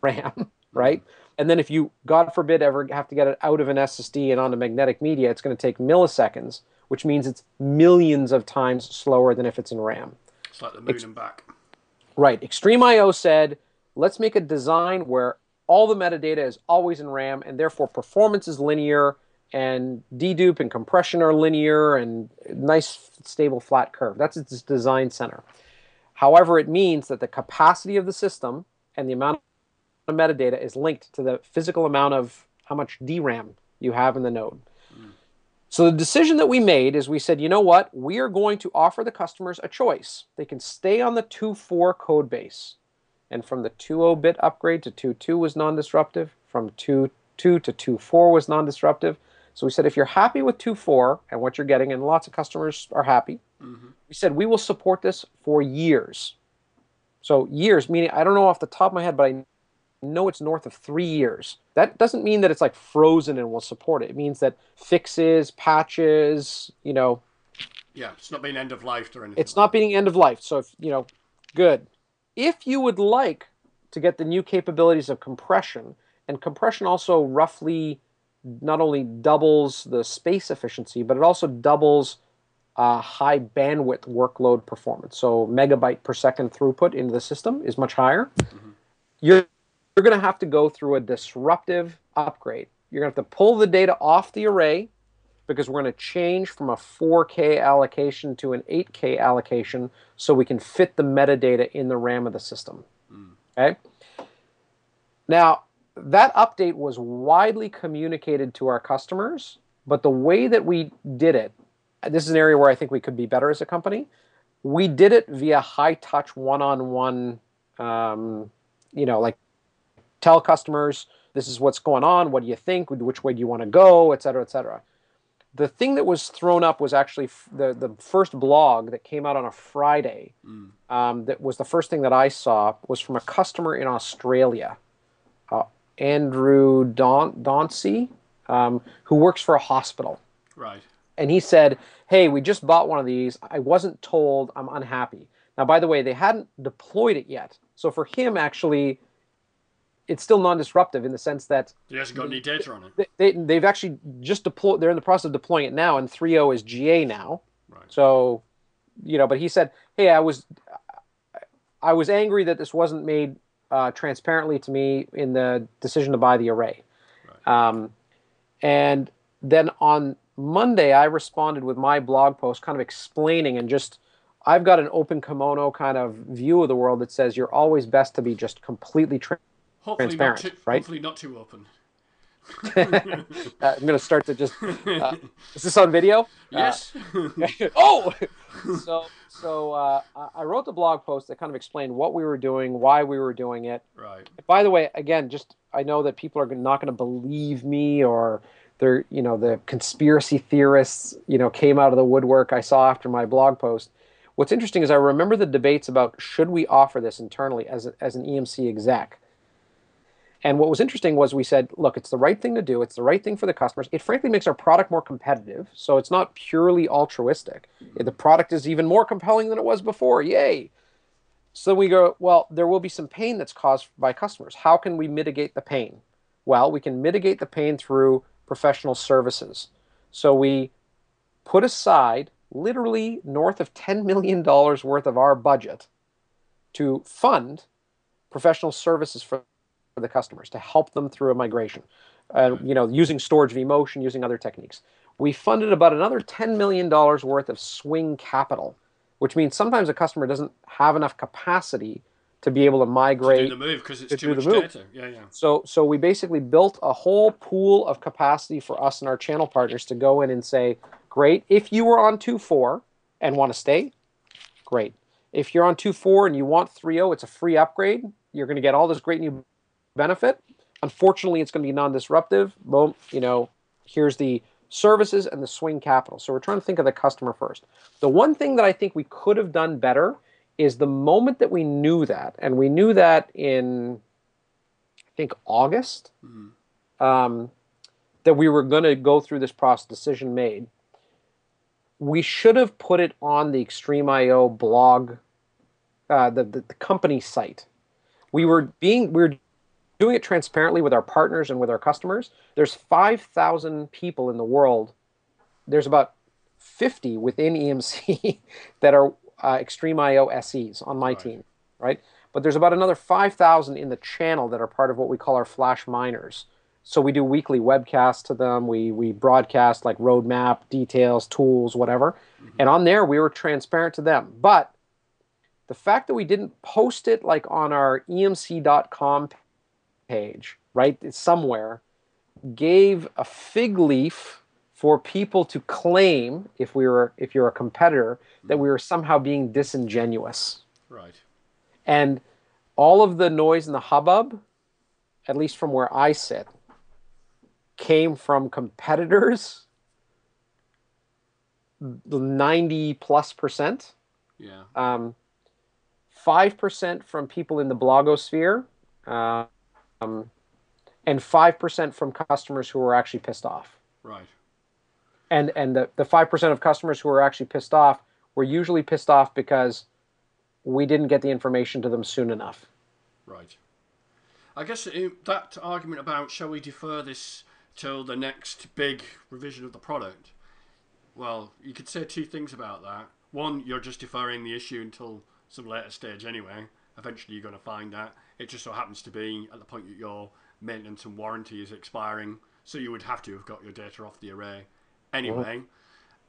RAM, right? And then if you, God forbid, ever have to get it out of an SSD and onto magnetic media, it's going to take milliseconds, which means it's millions of times slower than if it's in RAM. It's like the moon Ex- and back. Right. XtremIO said, let's make a design where all the metadata is always in RAM and therefore performance is linear and dedupe and compression are linear and nice stable flat curve. That's its design center. However, it means that the capacity of the system and the amount of metadata is linked to the physical amount of how much DRAM you have in the node. Mm. So the decision that we made is we said, you know what? We are going to offer the customers a choice. They can stay on the 2.4 code base. And from the 2.0 bit upgrade to 2.2 was non-disruptive. From 2.2 to 2.4 was non-disruptive. So we said, if you're happy with 2.4 and what you're getting, and lots of customers are happy, mm-hmm. we said we will support this for years. So years, meaning I don't know off the top of my head, but I know it's north of three years. That doesn't mean that it's like frozen and will support it. It means that fixes, patches, you know. Yeah, it's not being end of life or anything. It's like not being end of life. So if you know, good. If you would like to get the new capabilities of compression, and compression also roughly not only doubles the space efficiency, but it also doubles uh, high bandwidth workload performance. So megabyte per second throughput into the system is much higher. Mm-hmm. You're, you're going to have to go through a disruptive upgrade. You're going to have to pull the data off the array because we're going to change from a 4K allocation to an 8K allocation so we can fit the metadata in the RAM of the system. Mm. Okay? Now, that update was widely communicated to our customers, but the way that we did it, this is an area where I think we could be better as a company. We did it via high touch, one on one, you know, like tell customers this is what's going on. What do you think? Which way do you want to go? Et cetera, et cetera. The thing that was thrown up was actually the, the first blog that came out on a Friday. Mm. Um, that was the first thing that I saw was from a customer in Australia. Uh, Andrew Don- Dauncey, um, who works for a hospital. Right. And he said, Hey, we just bought one of these. I wasn't told. I'm unhappy. Now, by the way, they hadn't deployed it yet. So for him, actually, it's still non-disruptive in the sense that he hasn't got any data on it. They, they, have actually just deployed. They're in the process of deploying it now, and 3.0 is GA now. Right. So, you know, but he said, "Hey, I was, I was angry that this wasn't made uh, transparently to me in the decision to buy the array. Right. Um, and then on Monday, I responded with my blog post, kind of explaining and just. I've got an open kimono kind of view of the world that says you're always best to be just completely tra- hopefully not too, right? Hopefully not too open. uh, I'm going to start to just. Uh, is this on video? Yes. Uh, oh, so so uh, I wrote the blog post that kind of explained what we were doing, why we were doing it. Right. By the way, again, just I know that people are not going to believe me or they're you know the conspiracy theorists you know came out of the woodwork I saw after my blog post. What's interesting is I remember the debates about should we offer this internally as a, as an EMC exec and what was interesting was we said, look, it's the right thing to do. It's the right thing for the customers. It frankly makes our product more competitive. So it's not purely altruistic. Hmm. The product is even more compelling than it was before. Yay. So we go, well, there will be some pain that's caused by customers. How can we mitigate the pain? Well, we can mitigate the pain through professional services. So we put aside literally north of $10 million worth of our budget to fund professional services for for the customers to help them through a migration. Uh, you know, using storage vMotion, using other techniques. We funded about another $10 million worth of swing capital, which means sometimes a customer doesn't have enough capacity to be able to migrate to do the move because it's too much data. Yeah, yeah. So, so we basically built a whole pool of capacity for us and our channel partners to go in and say, great, if you were on 2.4 and want to stay, great. If you're on 2.4 and you want 3.0, it's a free upgrade. You're going to get all this great new benefit. Unfortunately, it's going to be non-disruptive. Well, you know, here's the services and the swing capital. So we're trying to think of the customer first. The one thing that I think we could have done better is the moment that we knew that, and we knew that in, I think, August, mm-hmm. um, that we were going to go through this process, decision made. We should have put it on the XtremIO blog, uh, the, the, the company site. We were being we were doing it transparently with our partners and with our customers. There's 5,000 people in the world. There's about 50 within EMC that are uh, XtremIO SEs on my right. team, right? But there's about another 5,000 in the channel that are part of what we call our flash miners. So we do weekly webcasts to them. We we broadcast like roadmap, details, tools, whatever. Mm-hmm. And on there we were transparent to them. But the fact that we didn't post it like on our emc.com page, right, somewhere, gave a fig leaf for people to claim if we were if you're a competitor that we were somehow being disingenuous. Right. And all of the noise and the hubbub, at least from where I sit, came from competitors. Ninety plus percent. Yeah. Um, five percent from people in the blogosphere, uh, um, and five percent from customers who were actually pissed off. Right and and the the five percent of customers who were actually pissed off were usually pissed off because we didn't get the information to them soon enough. Right. I guess that argument about shall we defer this till the next big revision of the product. Well, you could say two things about that. One, you're just deferring the issue until some later stage anyway. Eventually, you're going to find that. It just so happens to be at the point that your maintenance and warranty is expiring, so you would have to have got your data off the array Anyway,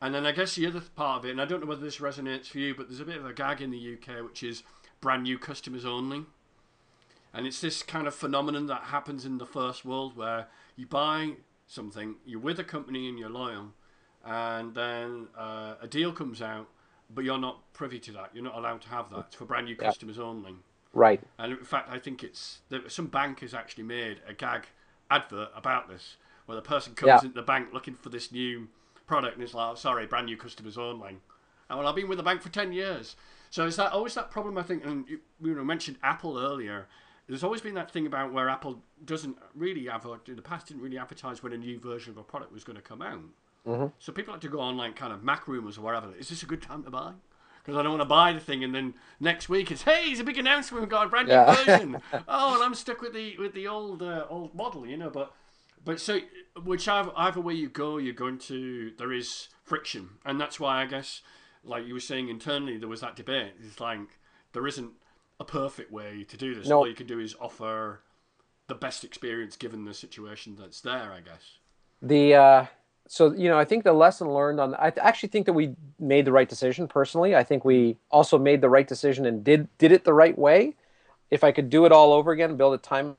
and then I guess the other part of it, and I don't know whether this resonates for you, but there's a bit of a gag in the UK, which is brand new customers only. And it's this kind of phenomenon that happens in the first world where you buy something, you're with a company and you're loyal, and then uh, a deal comes out, but you're not privy to that. You're not allowed to have that. It's for brand new yeah. customers only. Right. And in fact, I think it's some bank has actually made a gag advert about this where the person comes yeah. into the bank looking for this new product and it's like, oh, sorry, brand new customers only. And well, I've been with the bank for 10 years. So is that always that problem, I think, and you, you know, mentioned Apple earlier. There's always been that thing about where Apple doesn't really advertise, in the past didn't really advertise when a new version of a product was going to come out. Mm-hmm. So people like to go on like kind of MacRumors or whatever. Is this a good time to buy? Because I don't want to buy the thing, and then next week it's hey, it's a big announcement. We've got a brand new yeah. version. oh, and I'm stuck with the with the old uh, old model, you know. But but so, whichever either way you go, you're going to there is friction, and that's why I guess, like you were saying internally, there was that debate. It's like there isn't a perfect way to do this. No. All you can do is offer the best experience given the situation that's there. I guess. The uh, so you know, I think the lesson learned on. I actually think that we made the right decision. Personally, I think we also made the right decision and did did it the right way. If I could do it all over again, build a time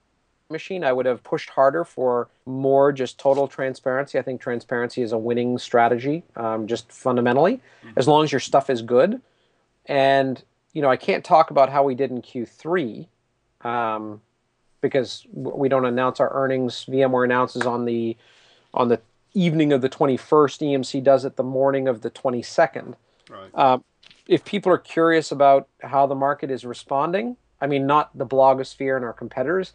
machine, I would have pushed harder for more just total transparency. I think transparency is a winning strategy, um, just fundamentally, mm-hmm. as long as your stuff is good. And you know, I can't talk about how we did in Q3 um, because we don't announce our earnings. VMware announces on the on the evening of the 21st. EMC does it the morning of the 22nd. Right. Uh, if people are curious about how the market is responding, I mean, not the blogosphere and our competitors,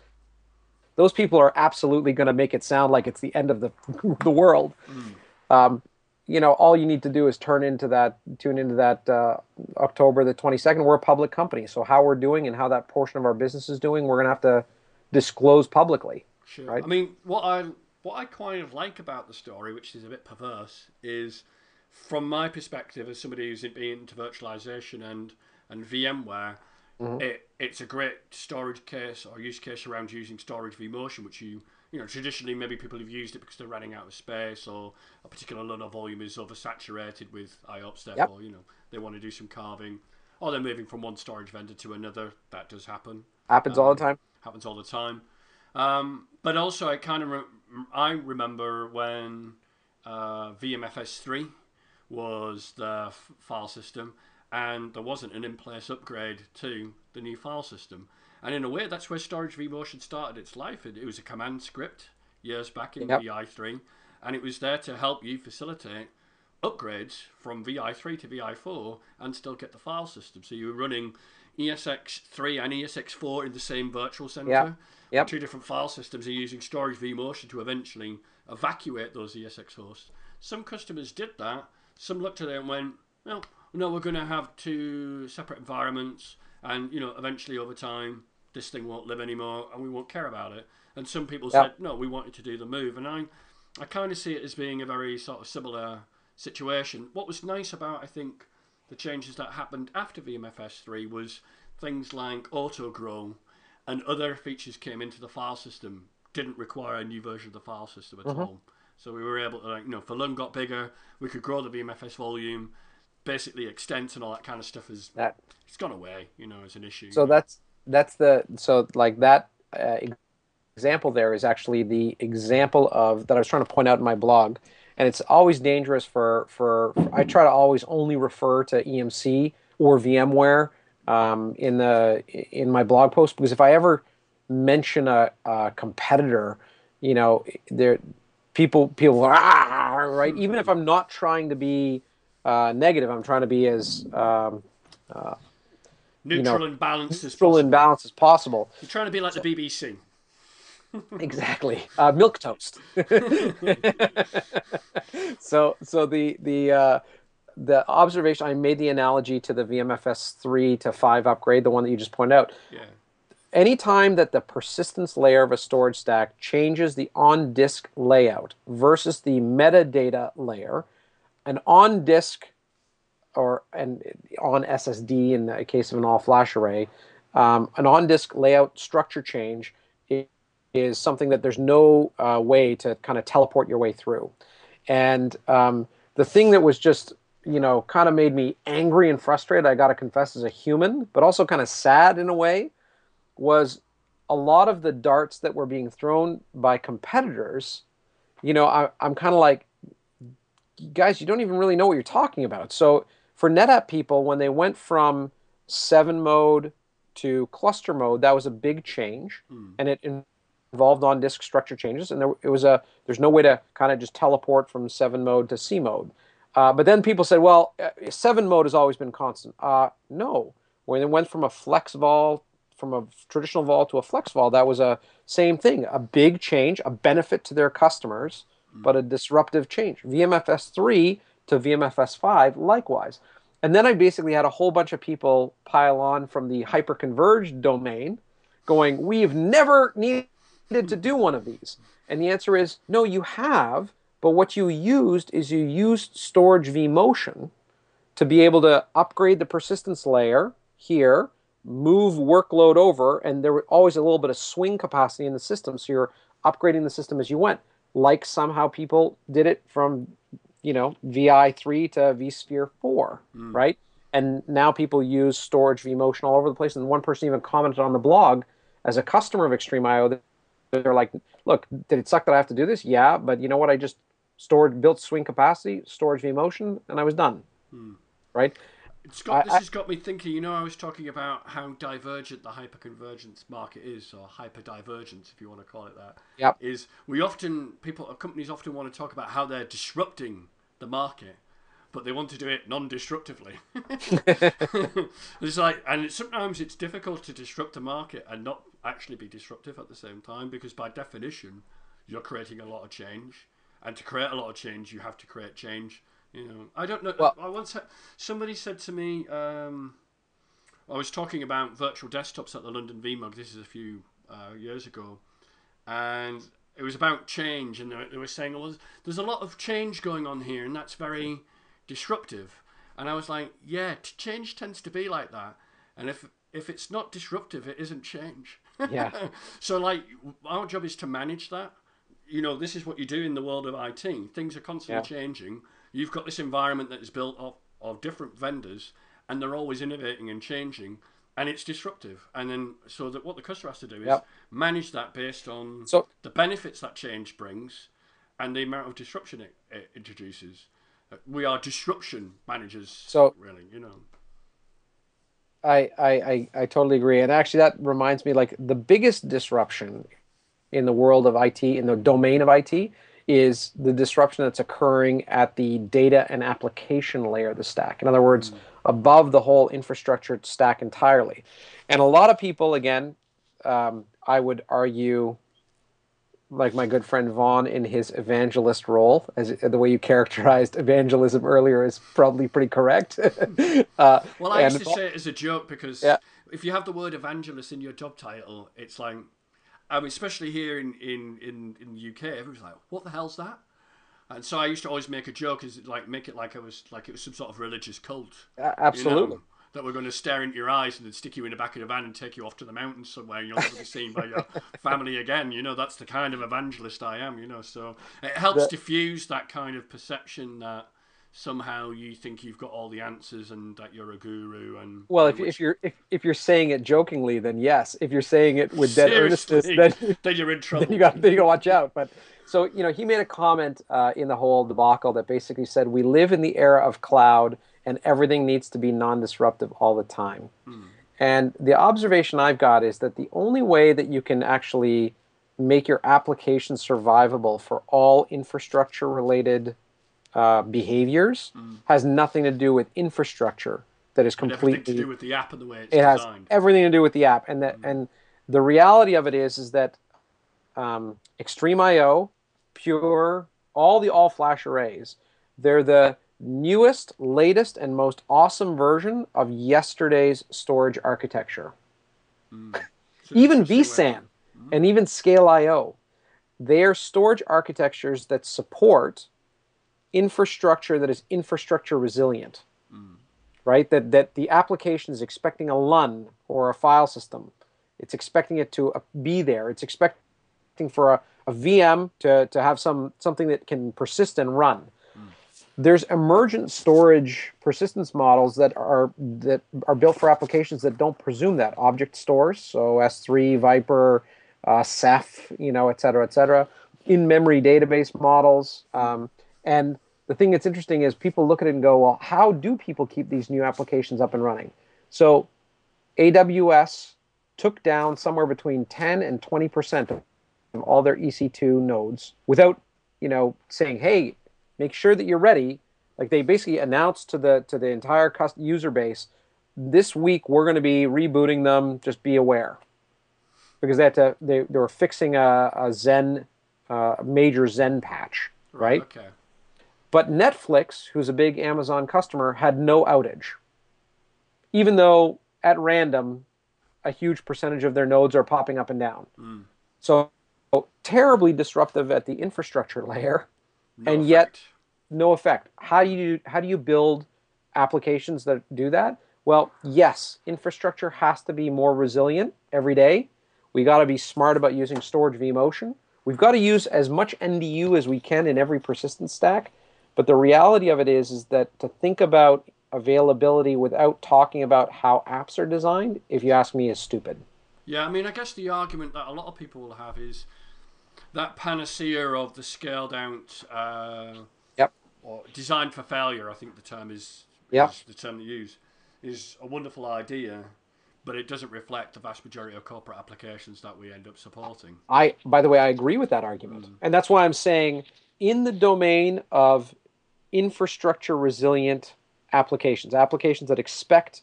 those people are absolutely going to make it sound like it's the end of the the world. Mm. Um, you know, all you need to do is turn into that, tune into that uh, October the 22nd. We're a public company, so how we're doing and how that portion of our business is doing, we're going to have to disclose publicly. Sure. Right? I mean, what I what I kind of like about the story, which is a bit perverse, is from my perspective as somebody who's been into virtualization and and VMware, Mm-hmm. It, it's a great storage case or use case around using storage vMotion, which you you know traditionally maybe people have used it because they're running out of space or a particular loader volume is oversaturated with IOPS, therefore yep. you know they want to do some carving or they're moving from one storage vendor to another. That does happen. Happens um, all the um, time. Happens all the time. Um, but also, I kind of re- I remember when uh, VMFS3 was the f- file system, and there wasn't an in-place upgrade to the new file system. And in a way, that's where Storage vMotion started its life. It, it was a command script years back in yep. VI3, and it was there to help you facilitate upgrades from VI3 to VI4 and still get the file system. So you were running ESX3 and ESX4 in the same virtual center. Yeah. Yep. Two different file systems are using storage vMotion to eventually evacuate those ESX hosts. Some customers did that. Some looked at it and went, well, no, we're going to have two separate environments, and you know, eventually over time, this thing won't live anymore, and we won't care about it. And some people Yep. said, no, we wanted to do the move, and I, I kind of see it as being a very sort of similar situation. What was nice about, I think, the changes that happened after VMFS three was things like auto grow and other features came into the file system didn't require a new version of the file system at all. So we were able to like you know, if the LUN got bigger, we could grow the VMFS volume, basically extents and all that kind of stuff is That it's gone away, you know, as an issue. so that's that's the so like that uh, example there is actually the example of that I was trying to point out in my blog, and it's always dangerous for for, for I try to always only refer to EMC or VMware um, in the in my blog post because if I ever mention a, a competitor, you know, there people people ah, right even if I'm not trying to be uh, negative, I'm trying to be as um, neutral know, and balanced as neutral possible. and balanced as possible. You're trying to be like the BBC. exactly uh, milk toast so so the the uh, the observation i made the analogy to the vmfs 3 to 5 upgrade the one that you just pointed out Yeah. anytime that the persistence layer of a storage stack changes the on disk layout versus the metadata layer an on disk or and on ssd in the case of an all flash array um, an on disk layout structure change is something that there's no uh, way to kind of teleport your way through and um, the thing that was just you know kind of made me angry and frustrated i gotta confess as a human but also kind of sad in a way was a lot of the darts that were being thrown by competitors you know I, i'm kind of like guys you don't even really know what you're talking about. So for netapp people when they went from 7 mode to cluster mode that was a big change hmm. and it involved on disk structure changes and there it was a there's no way to kind of just teleport from 7 mode to c mode uh, but then people said well uh, 7 mode has always been constant. Uh, no. When it went from a flex vol from a traditional vol to a flex vol that was a same thing a big change a benefit to their customers but a disruptive change. Vmfs 3 to vmfs 5 likewise. And then i basically had a whole bunch of people pile on from the hyperconverged domain going we've never needed to do one of these. And the answer is no you have but what you used is you used storage vmotion to be able to upgrade the persistence layer here, move workload over, and there was always a little bit of swing capacity in the system. So you're upgrading the system as you went, like somehow people did it from, you know, VI3 to vSphere 4, mm. right? And now people use storage vMotion all over the place. And one person even commented on the blog as a customer of XtremIO, they're like, look, did it suck that I have to do this? Yeah, but you know what? I just stored, built swing capacity, storage vMotion, and I was done. Hmm. Right? It's got, this I- has got me thinking. You know, I was talking about how divergent the hyperconvergence market is, or hyperdivergence, if you want to call it that. Yep. Is we often people, companies often want to talk about how they're disrupting the market, but they want to do it non-destructively. it's like, and it's, sometimes it's difficult to disrupt a market and not actually be disruptive at the same time, because by definition, you're creating a lot of change, and to create a lot of change, you have to create change. You know, I don't know. Well- I once had, somebody said to me, um, I was talking about virtual desktops at the London VMUG. This is a few uh, years ago, and it was about change, and they, were saying, "Well, there's, there's a lot of change going on here, and that's very disruptive." And I was like, "Yeah, change tends to be like that, and if if it's not disruptive, it isn't change." Yeah. so, like, our job is to manage that. You know, this is what you do in the world of IT. Things are constantly changing. You've got this environment that is built of, of different vendors, and they're always innovating and changing, and it's disruptive. And then, so that what the customer has to do is Yep. manage that based on So- the benefits that change brings and the amount of disruption it, it introduces. We are disruption managers, So- really, you know. I, I, I, I totally agree. And actually, that reminds me like the biggest disruption in the world of IT, in the domain of IT, is the disruption that's occurring at the data and application layer of the stack. In other words, mm. above the whole infrastructure stack entirely. And a lot of people, again, um, I would argue, like my good friend Vaughn in his evangelist role, as the way you characterized evangelism earlier is probably pretty correct. uh, well, I used to say it as a joke because yeah. if you have the word evangelist in your job title, it's like I mean, especially here in, in, in, in the UK, everyone's like, "What the hell's that?" And so I used to always make a joke, is like make it like it was like it was some sort of religious cult. Uh, absolutely. You know, that we're going to stare into your eyes and then stick you in the back of the van and take you off to the mountains somewhere. You'll never be seen by your family again. You know, that's the kind of evangelist I am. You know, so it helps the, diffuse that kind of perception that somehow you think you've got all the answers and that you're a guru and well if, which... if you're if, if you're saying it jokingly then yes. If you're saying it with dead earnestness then, then you're in trouble then you got then you got to watch out. But so you know he made a comment uh, in the whole debacle that basically said we live in the era of cloud and everything needs to be non-disruptive all the time. Hmm. and the observation i've got is that the only way that you can actually make your application survivable for all infrastructure related uh, behaviors mm. has nothing to do with infrastructure that is completely to do with the app and the way it's it designed. has everything to do with the app and that mm. and the reality of it is is that um, XtremIO Pure, all the all flash arrays, they're the newest, latest, and most awesome version of yesterday's storage architecture. Mm. even vSAN and even Scale.io, they are storage architectures that support infrastructure that is infrastructure resilient, mm. right? That that the application is expecting a LUN or a file system. It's expecting it to uh, be there. It's expecting for a, a VM to, to have some something that can persist and run. Mm. There's emergent storage persistence models that are that are built for applications that don't presume that object stores. So S3, ViPR, uh, Ceph, you know, et cetera, et cetera. In-memory database models. Um, and the thing that's interesting is people look at it and go, well, how do people keep these new applications up and running? So AWS took down somewhere between 10 and 20% of all their EC2 nodes without, you know, saying, hey, make sure that you're ready. Like they basically announced to the to the entire user base, this week we're going to be rebooting them. Just be aware, because they had to they, they were fixing a, a Xen uh, major Xen patch, right? Okay. But Netflix, who's a big Amazon customer, had no outage. Even though at random, a huge percentage of their nodes are popping up and down. Mm. So terribly disruptive at the infrastructure layer, no and effect. yet no effect. How do you how do you build applications that do that? Well, yes, infrastructure has to be more resilient every day. We got to be smart about using storage vMotion. We've got to use as much NDU as we can in every persistence stack but the reality of it is, is that to think about availability without talking about how apps are designed, if you ask me, is stupid. Yeah, I mean, I guess the argument that a lot of people will have is that panacea of the scaled out, uh, yep, or designed for failure. I think the term is, yep. is the term they use is a wonderful idea, but it doesn't reflect the vast majority of corporate applications that we end up supporting. I, by the way, I agree with that argument, mm. and that's why I'm saying in the domain of infrastructure resilient applications, applications that expect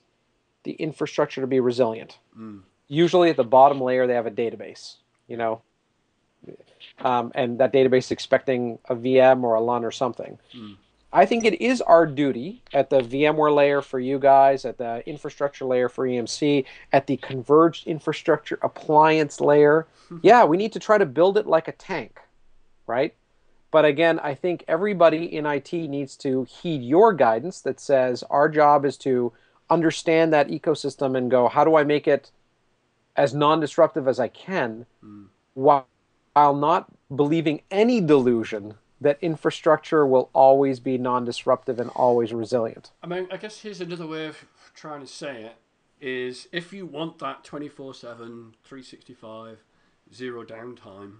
the infrastructure to be resilient. Mm. Usually at the bottom layer, they have a database, you know, um, and that database expecting a VM or a LUN or something. Mm. I think it is our duty at the VMware layer for you guys, at the infrastructure layer for EMC, at the converged infrastructure appliance layer. yeah, we need to try to build it like a tank, right? But again, I think everybody in IT needs to heed your guidance that says our job is to understand that ecosystem and go, how do I make it as non disruptive as I can mm. while, not believing any delusion that infrastructure will always be non disruptive and always resilient? I mean, I guess here's another way of trying to say it is if you want that 24 7, 365, zero downtime,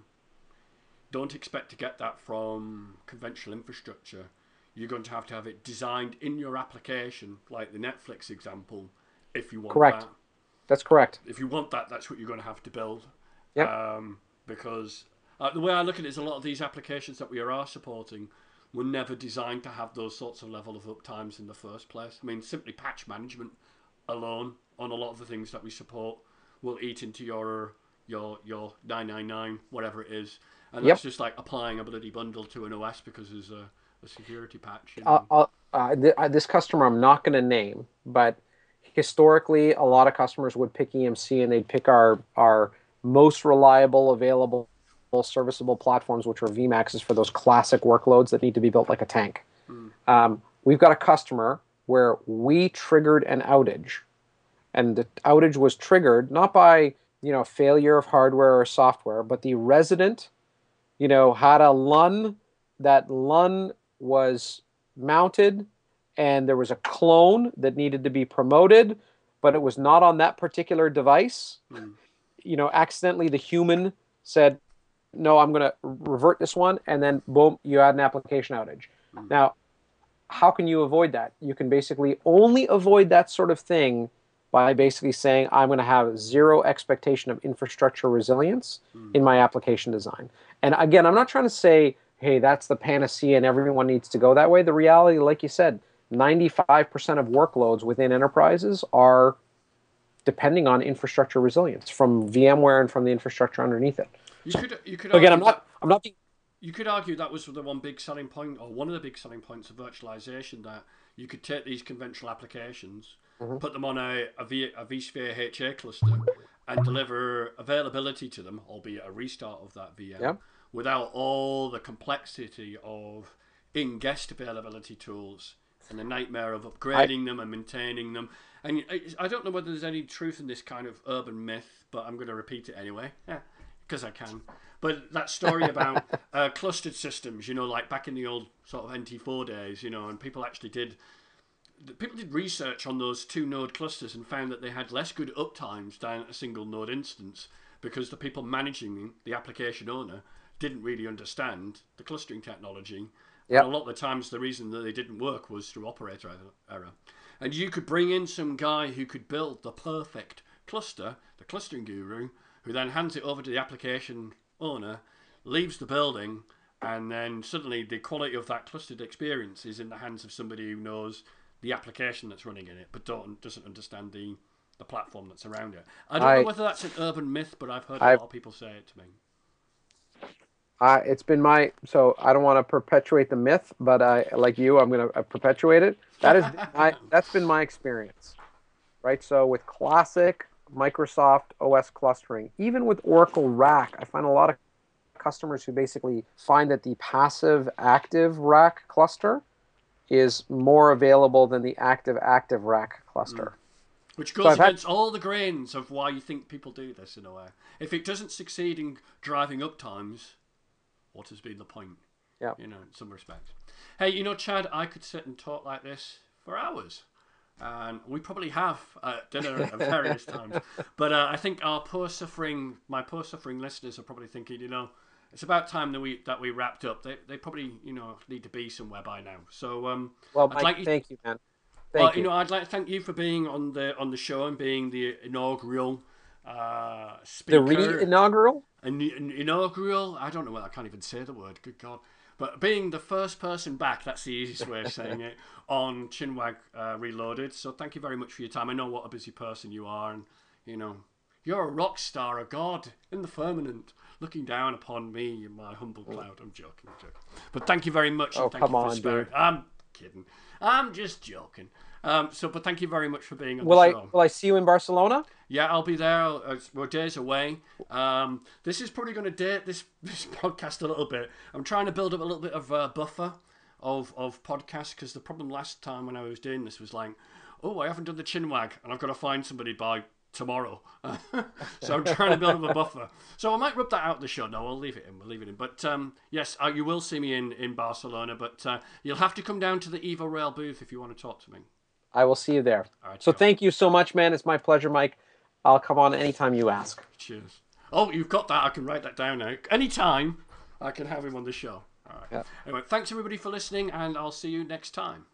don't expect to get that from conventional infrastructure. You're going to have to have it designed in your application, like the Netflix example, if you want correct. that. That's correct. If you want that, that's what you're going to have to build. Yep. Um, because Uh, the way I look at it is a lot of these applications that we are supporting were never designed to have those sorts of level of uptimes in the first place. I mean, simply patch management alone on a lot of the things that we support will eat into your your your 999 whatever it is, and Yep. that's just like applying a bloody bundle to an OS because there's a, a security patch. You know? uh, uh, th- uh, this customer I'm not going to name, but historically, a lot of customers would pick EMC and they'd pick our our most reliable, available, serviceable platforms, which are VMAXs for those classic workloads that need to be built like a tank. Um, we've got a customer where we triggered an outage, and the outage was triggered not by you know failure of hardware or software, but the resident, you know, had a LUN. That LUN was mounted and there was a clone that needed to be promoted, but it was not on that particular device. Mm. You know, accidentally the human said, "No, I'm going to revert this one," and then boom, you had an application outage. Mm. Now, how can you avoid that? You can basically only avoid that sort of thing by basically saying, "I'm going to have zero expectation of infrastructure resilience Mm. in my application design." And again, I'm not trying to say, "Hey, that's the panacea and everyone needs to go that way." The reality, like you said, 95% of workloads within enterprises are depending on infrastructure resilience from VMware and from the infrastructure underneath it. you could you could Again, I'm not that- I'm not being You could argue that was the one big selling point, or one of the big selling points of virtualization, that you could take these conventional applications, Mm-hmm. put them on a, a, v, a vSphere HA cluster, and deliver availability to them, albeit a restart of that VM, Yeah. without all the complexity of in-guest availability tools and the nightmare of upgrading them and maintaining them. And I- I don't know whether there's any truth in this kind of urban myth, but I'm going to repeat it anyway, because I can. But that story about uh, clustered systems, you know, like back in the old sort of NT4 days, you know, and people actually did people did research on those two node clusters and found that they had less good uptimes than a single node instance because the people managing the application owner didn't really understand the clustering technology. Yep. And a lot of the times the reason that they didn't work was through operator er-, error. And you could bring in some guy who could build the perfect cluster, the clustering guru, who then hands it over to the application owner, leaves the building, and then suddenly the quality of that clustered experience is in the hands of somebody who knows the application that's running in it, but don't doesn't understand the the platform that's around it. I don't I- know whether that's an urban myth, but I've heard a I've- lot of people say it to me. I, it's been my so I don't want to perpetuate the myth, but I like you, I'm going to uh, perpetuate it. That is my that's been my experience, right? So with classic Microsoft OS clustering, even with Oracle RAC, I find a lot of customers who basically find that the passive active RAC cluster is more available than the active active RAC cluster. Which goes had- against all the grains of why you think people do this in a way. If it doesn't succeed in driving up times, what has been the point? Yeah. You know, in some respects. Hey, you know, Chad, I could sit and talk like this for hours. And we probably have at dinner at various times. But uh, I think our poor suffering, my poor suffering listeners are probably thinking, you know, it's about time that we that we wrapped up. They, they probably, you know, need to be somewhere by now. So um, Well, I'd Mike, like you- thank you, man. Thank well, you. you know, I'd like to thank you for being on the on the show and being the inaugural uh, the speaker. re-inaugural. An, an inaugural. I don't know. I can't even say the word. Good God! But being the first person back, that's the easiest way of saying it on Chinwag uh, Reloaded. So thank you very much for your time. I know what a busy person you are, and you know you're a rock star, a god in the firmament, looking down upon me, in my humble cloud. I'm joking, I'm joking. But thank you very much. Oh, and thank come you for on, sparing. dude. I'm kidding. I'm just joking. Um, so, but thank you very much for being on Will the I show. will I see you in Barcelona? Yeah, I'll be there. Uh, We're days away. Um, this is probably going to date this this podcast a little bit. I'm trying to build up a little bit of a buffer of of podcasts because the problem last time when I was doing this was like, oh, I haven't done the chinwag, and I've got to find somebody by tomorrow. so I'm trying to build up a buffer. So I might rub that out of the show. No, I'll leave it in. We'll leave it in. But um, yes, uh, you will see me in in Barcelona. But uh, you'll have to come down to the Evo Rail booth if you want to talk to me. I will see you there. All right. So cool. thank you so much, man. It's my pleasure, Mike. I'll come on anytime you ask. Cheers. Oh, you've got that. I can write that down now. Anytime I can have him on the show. All right. Yeah. Anyway, thanks everybody for listening, and I'll see you next time.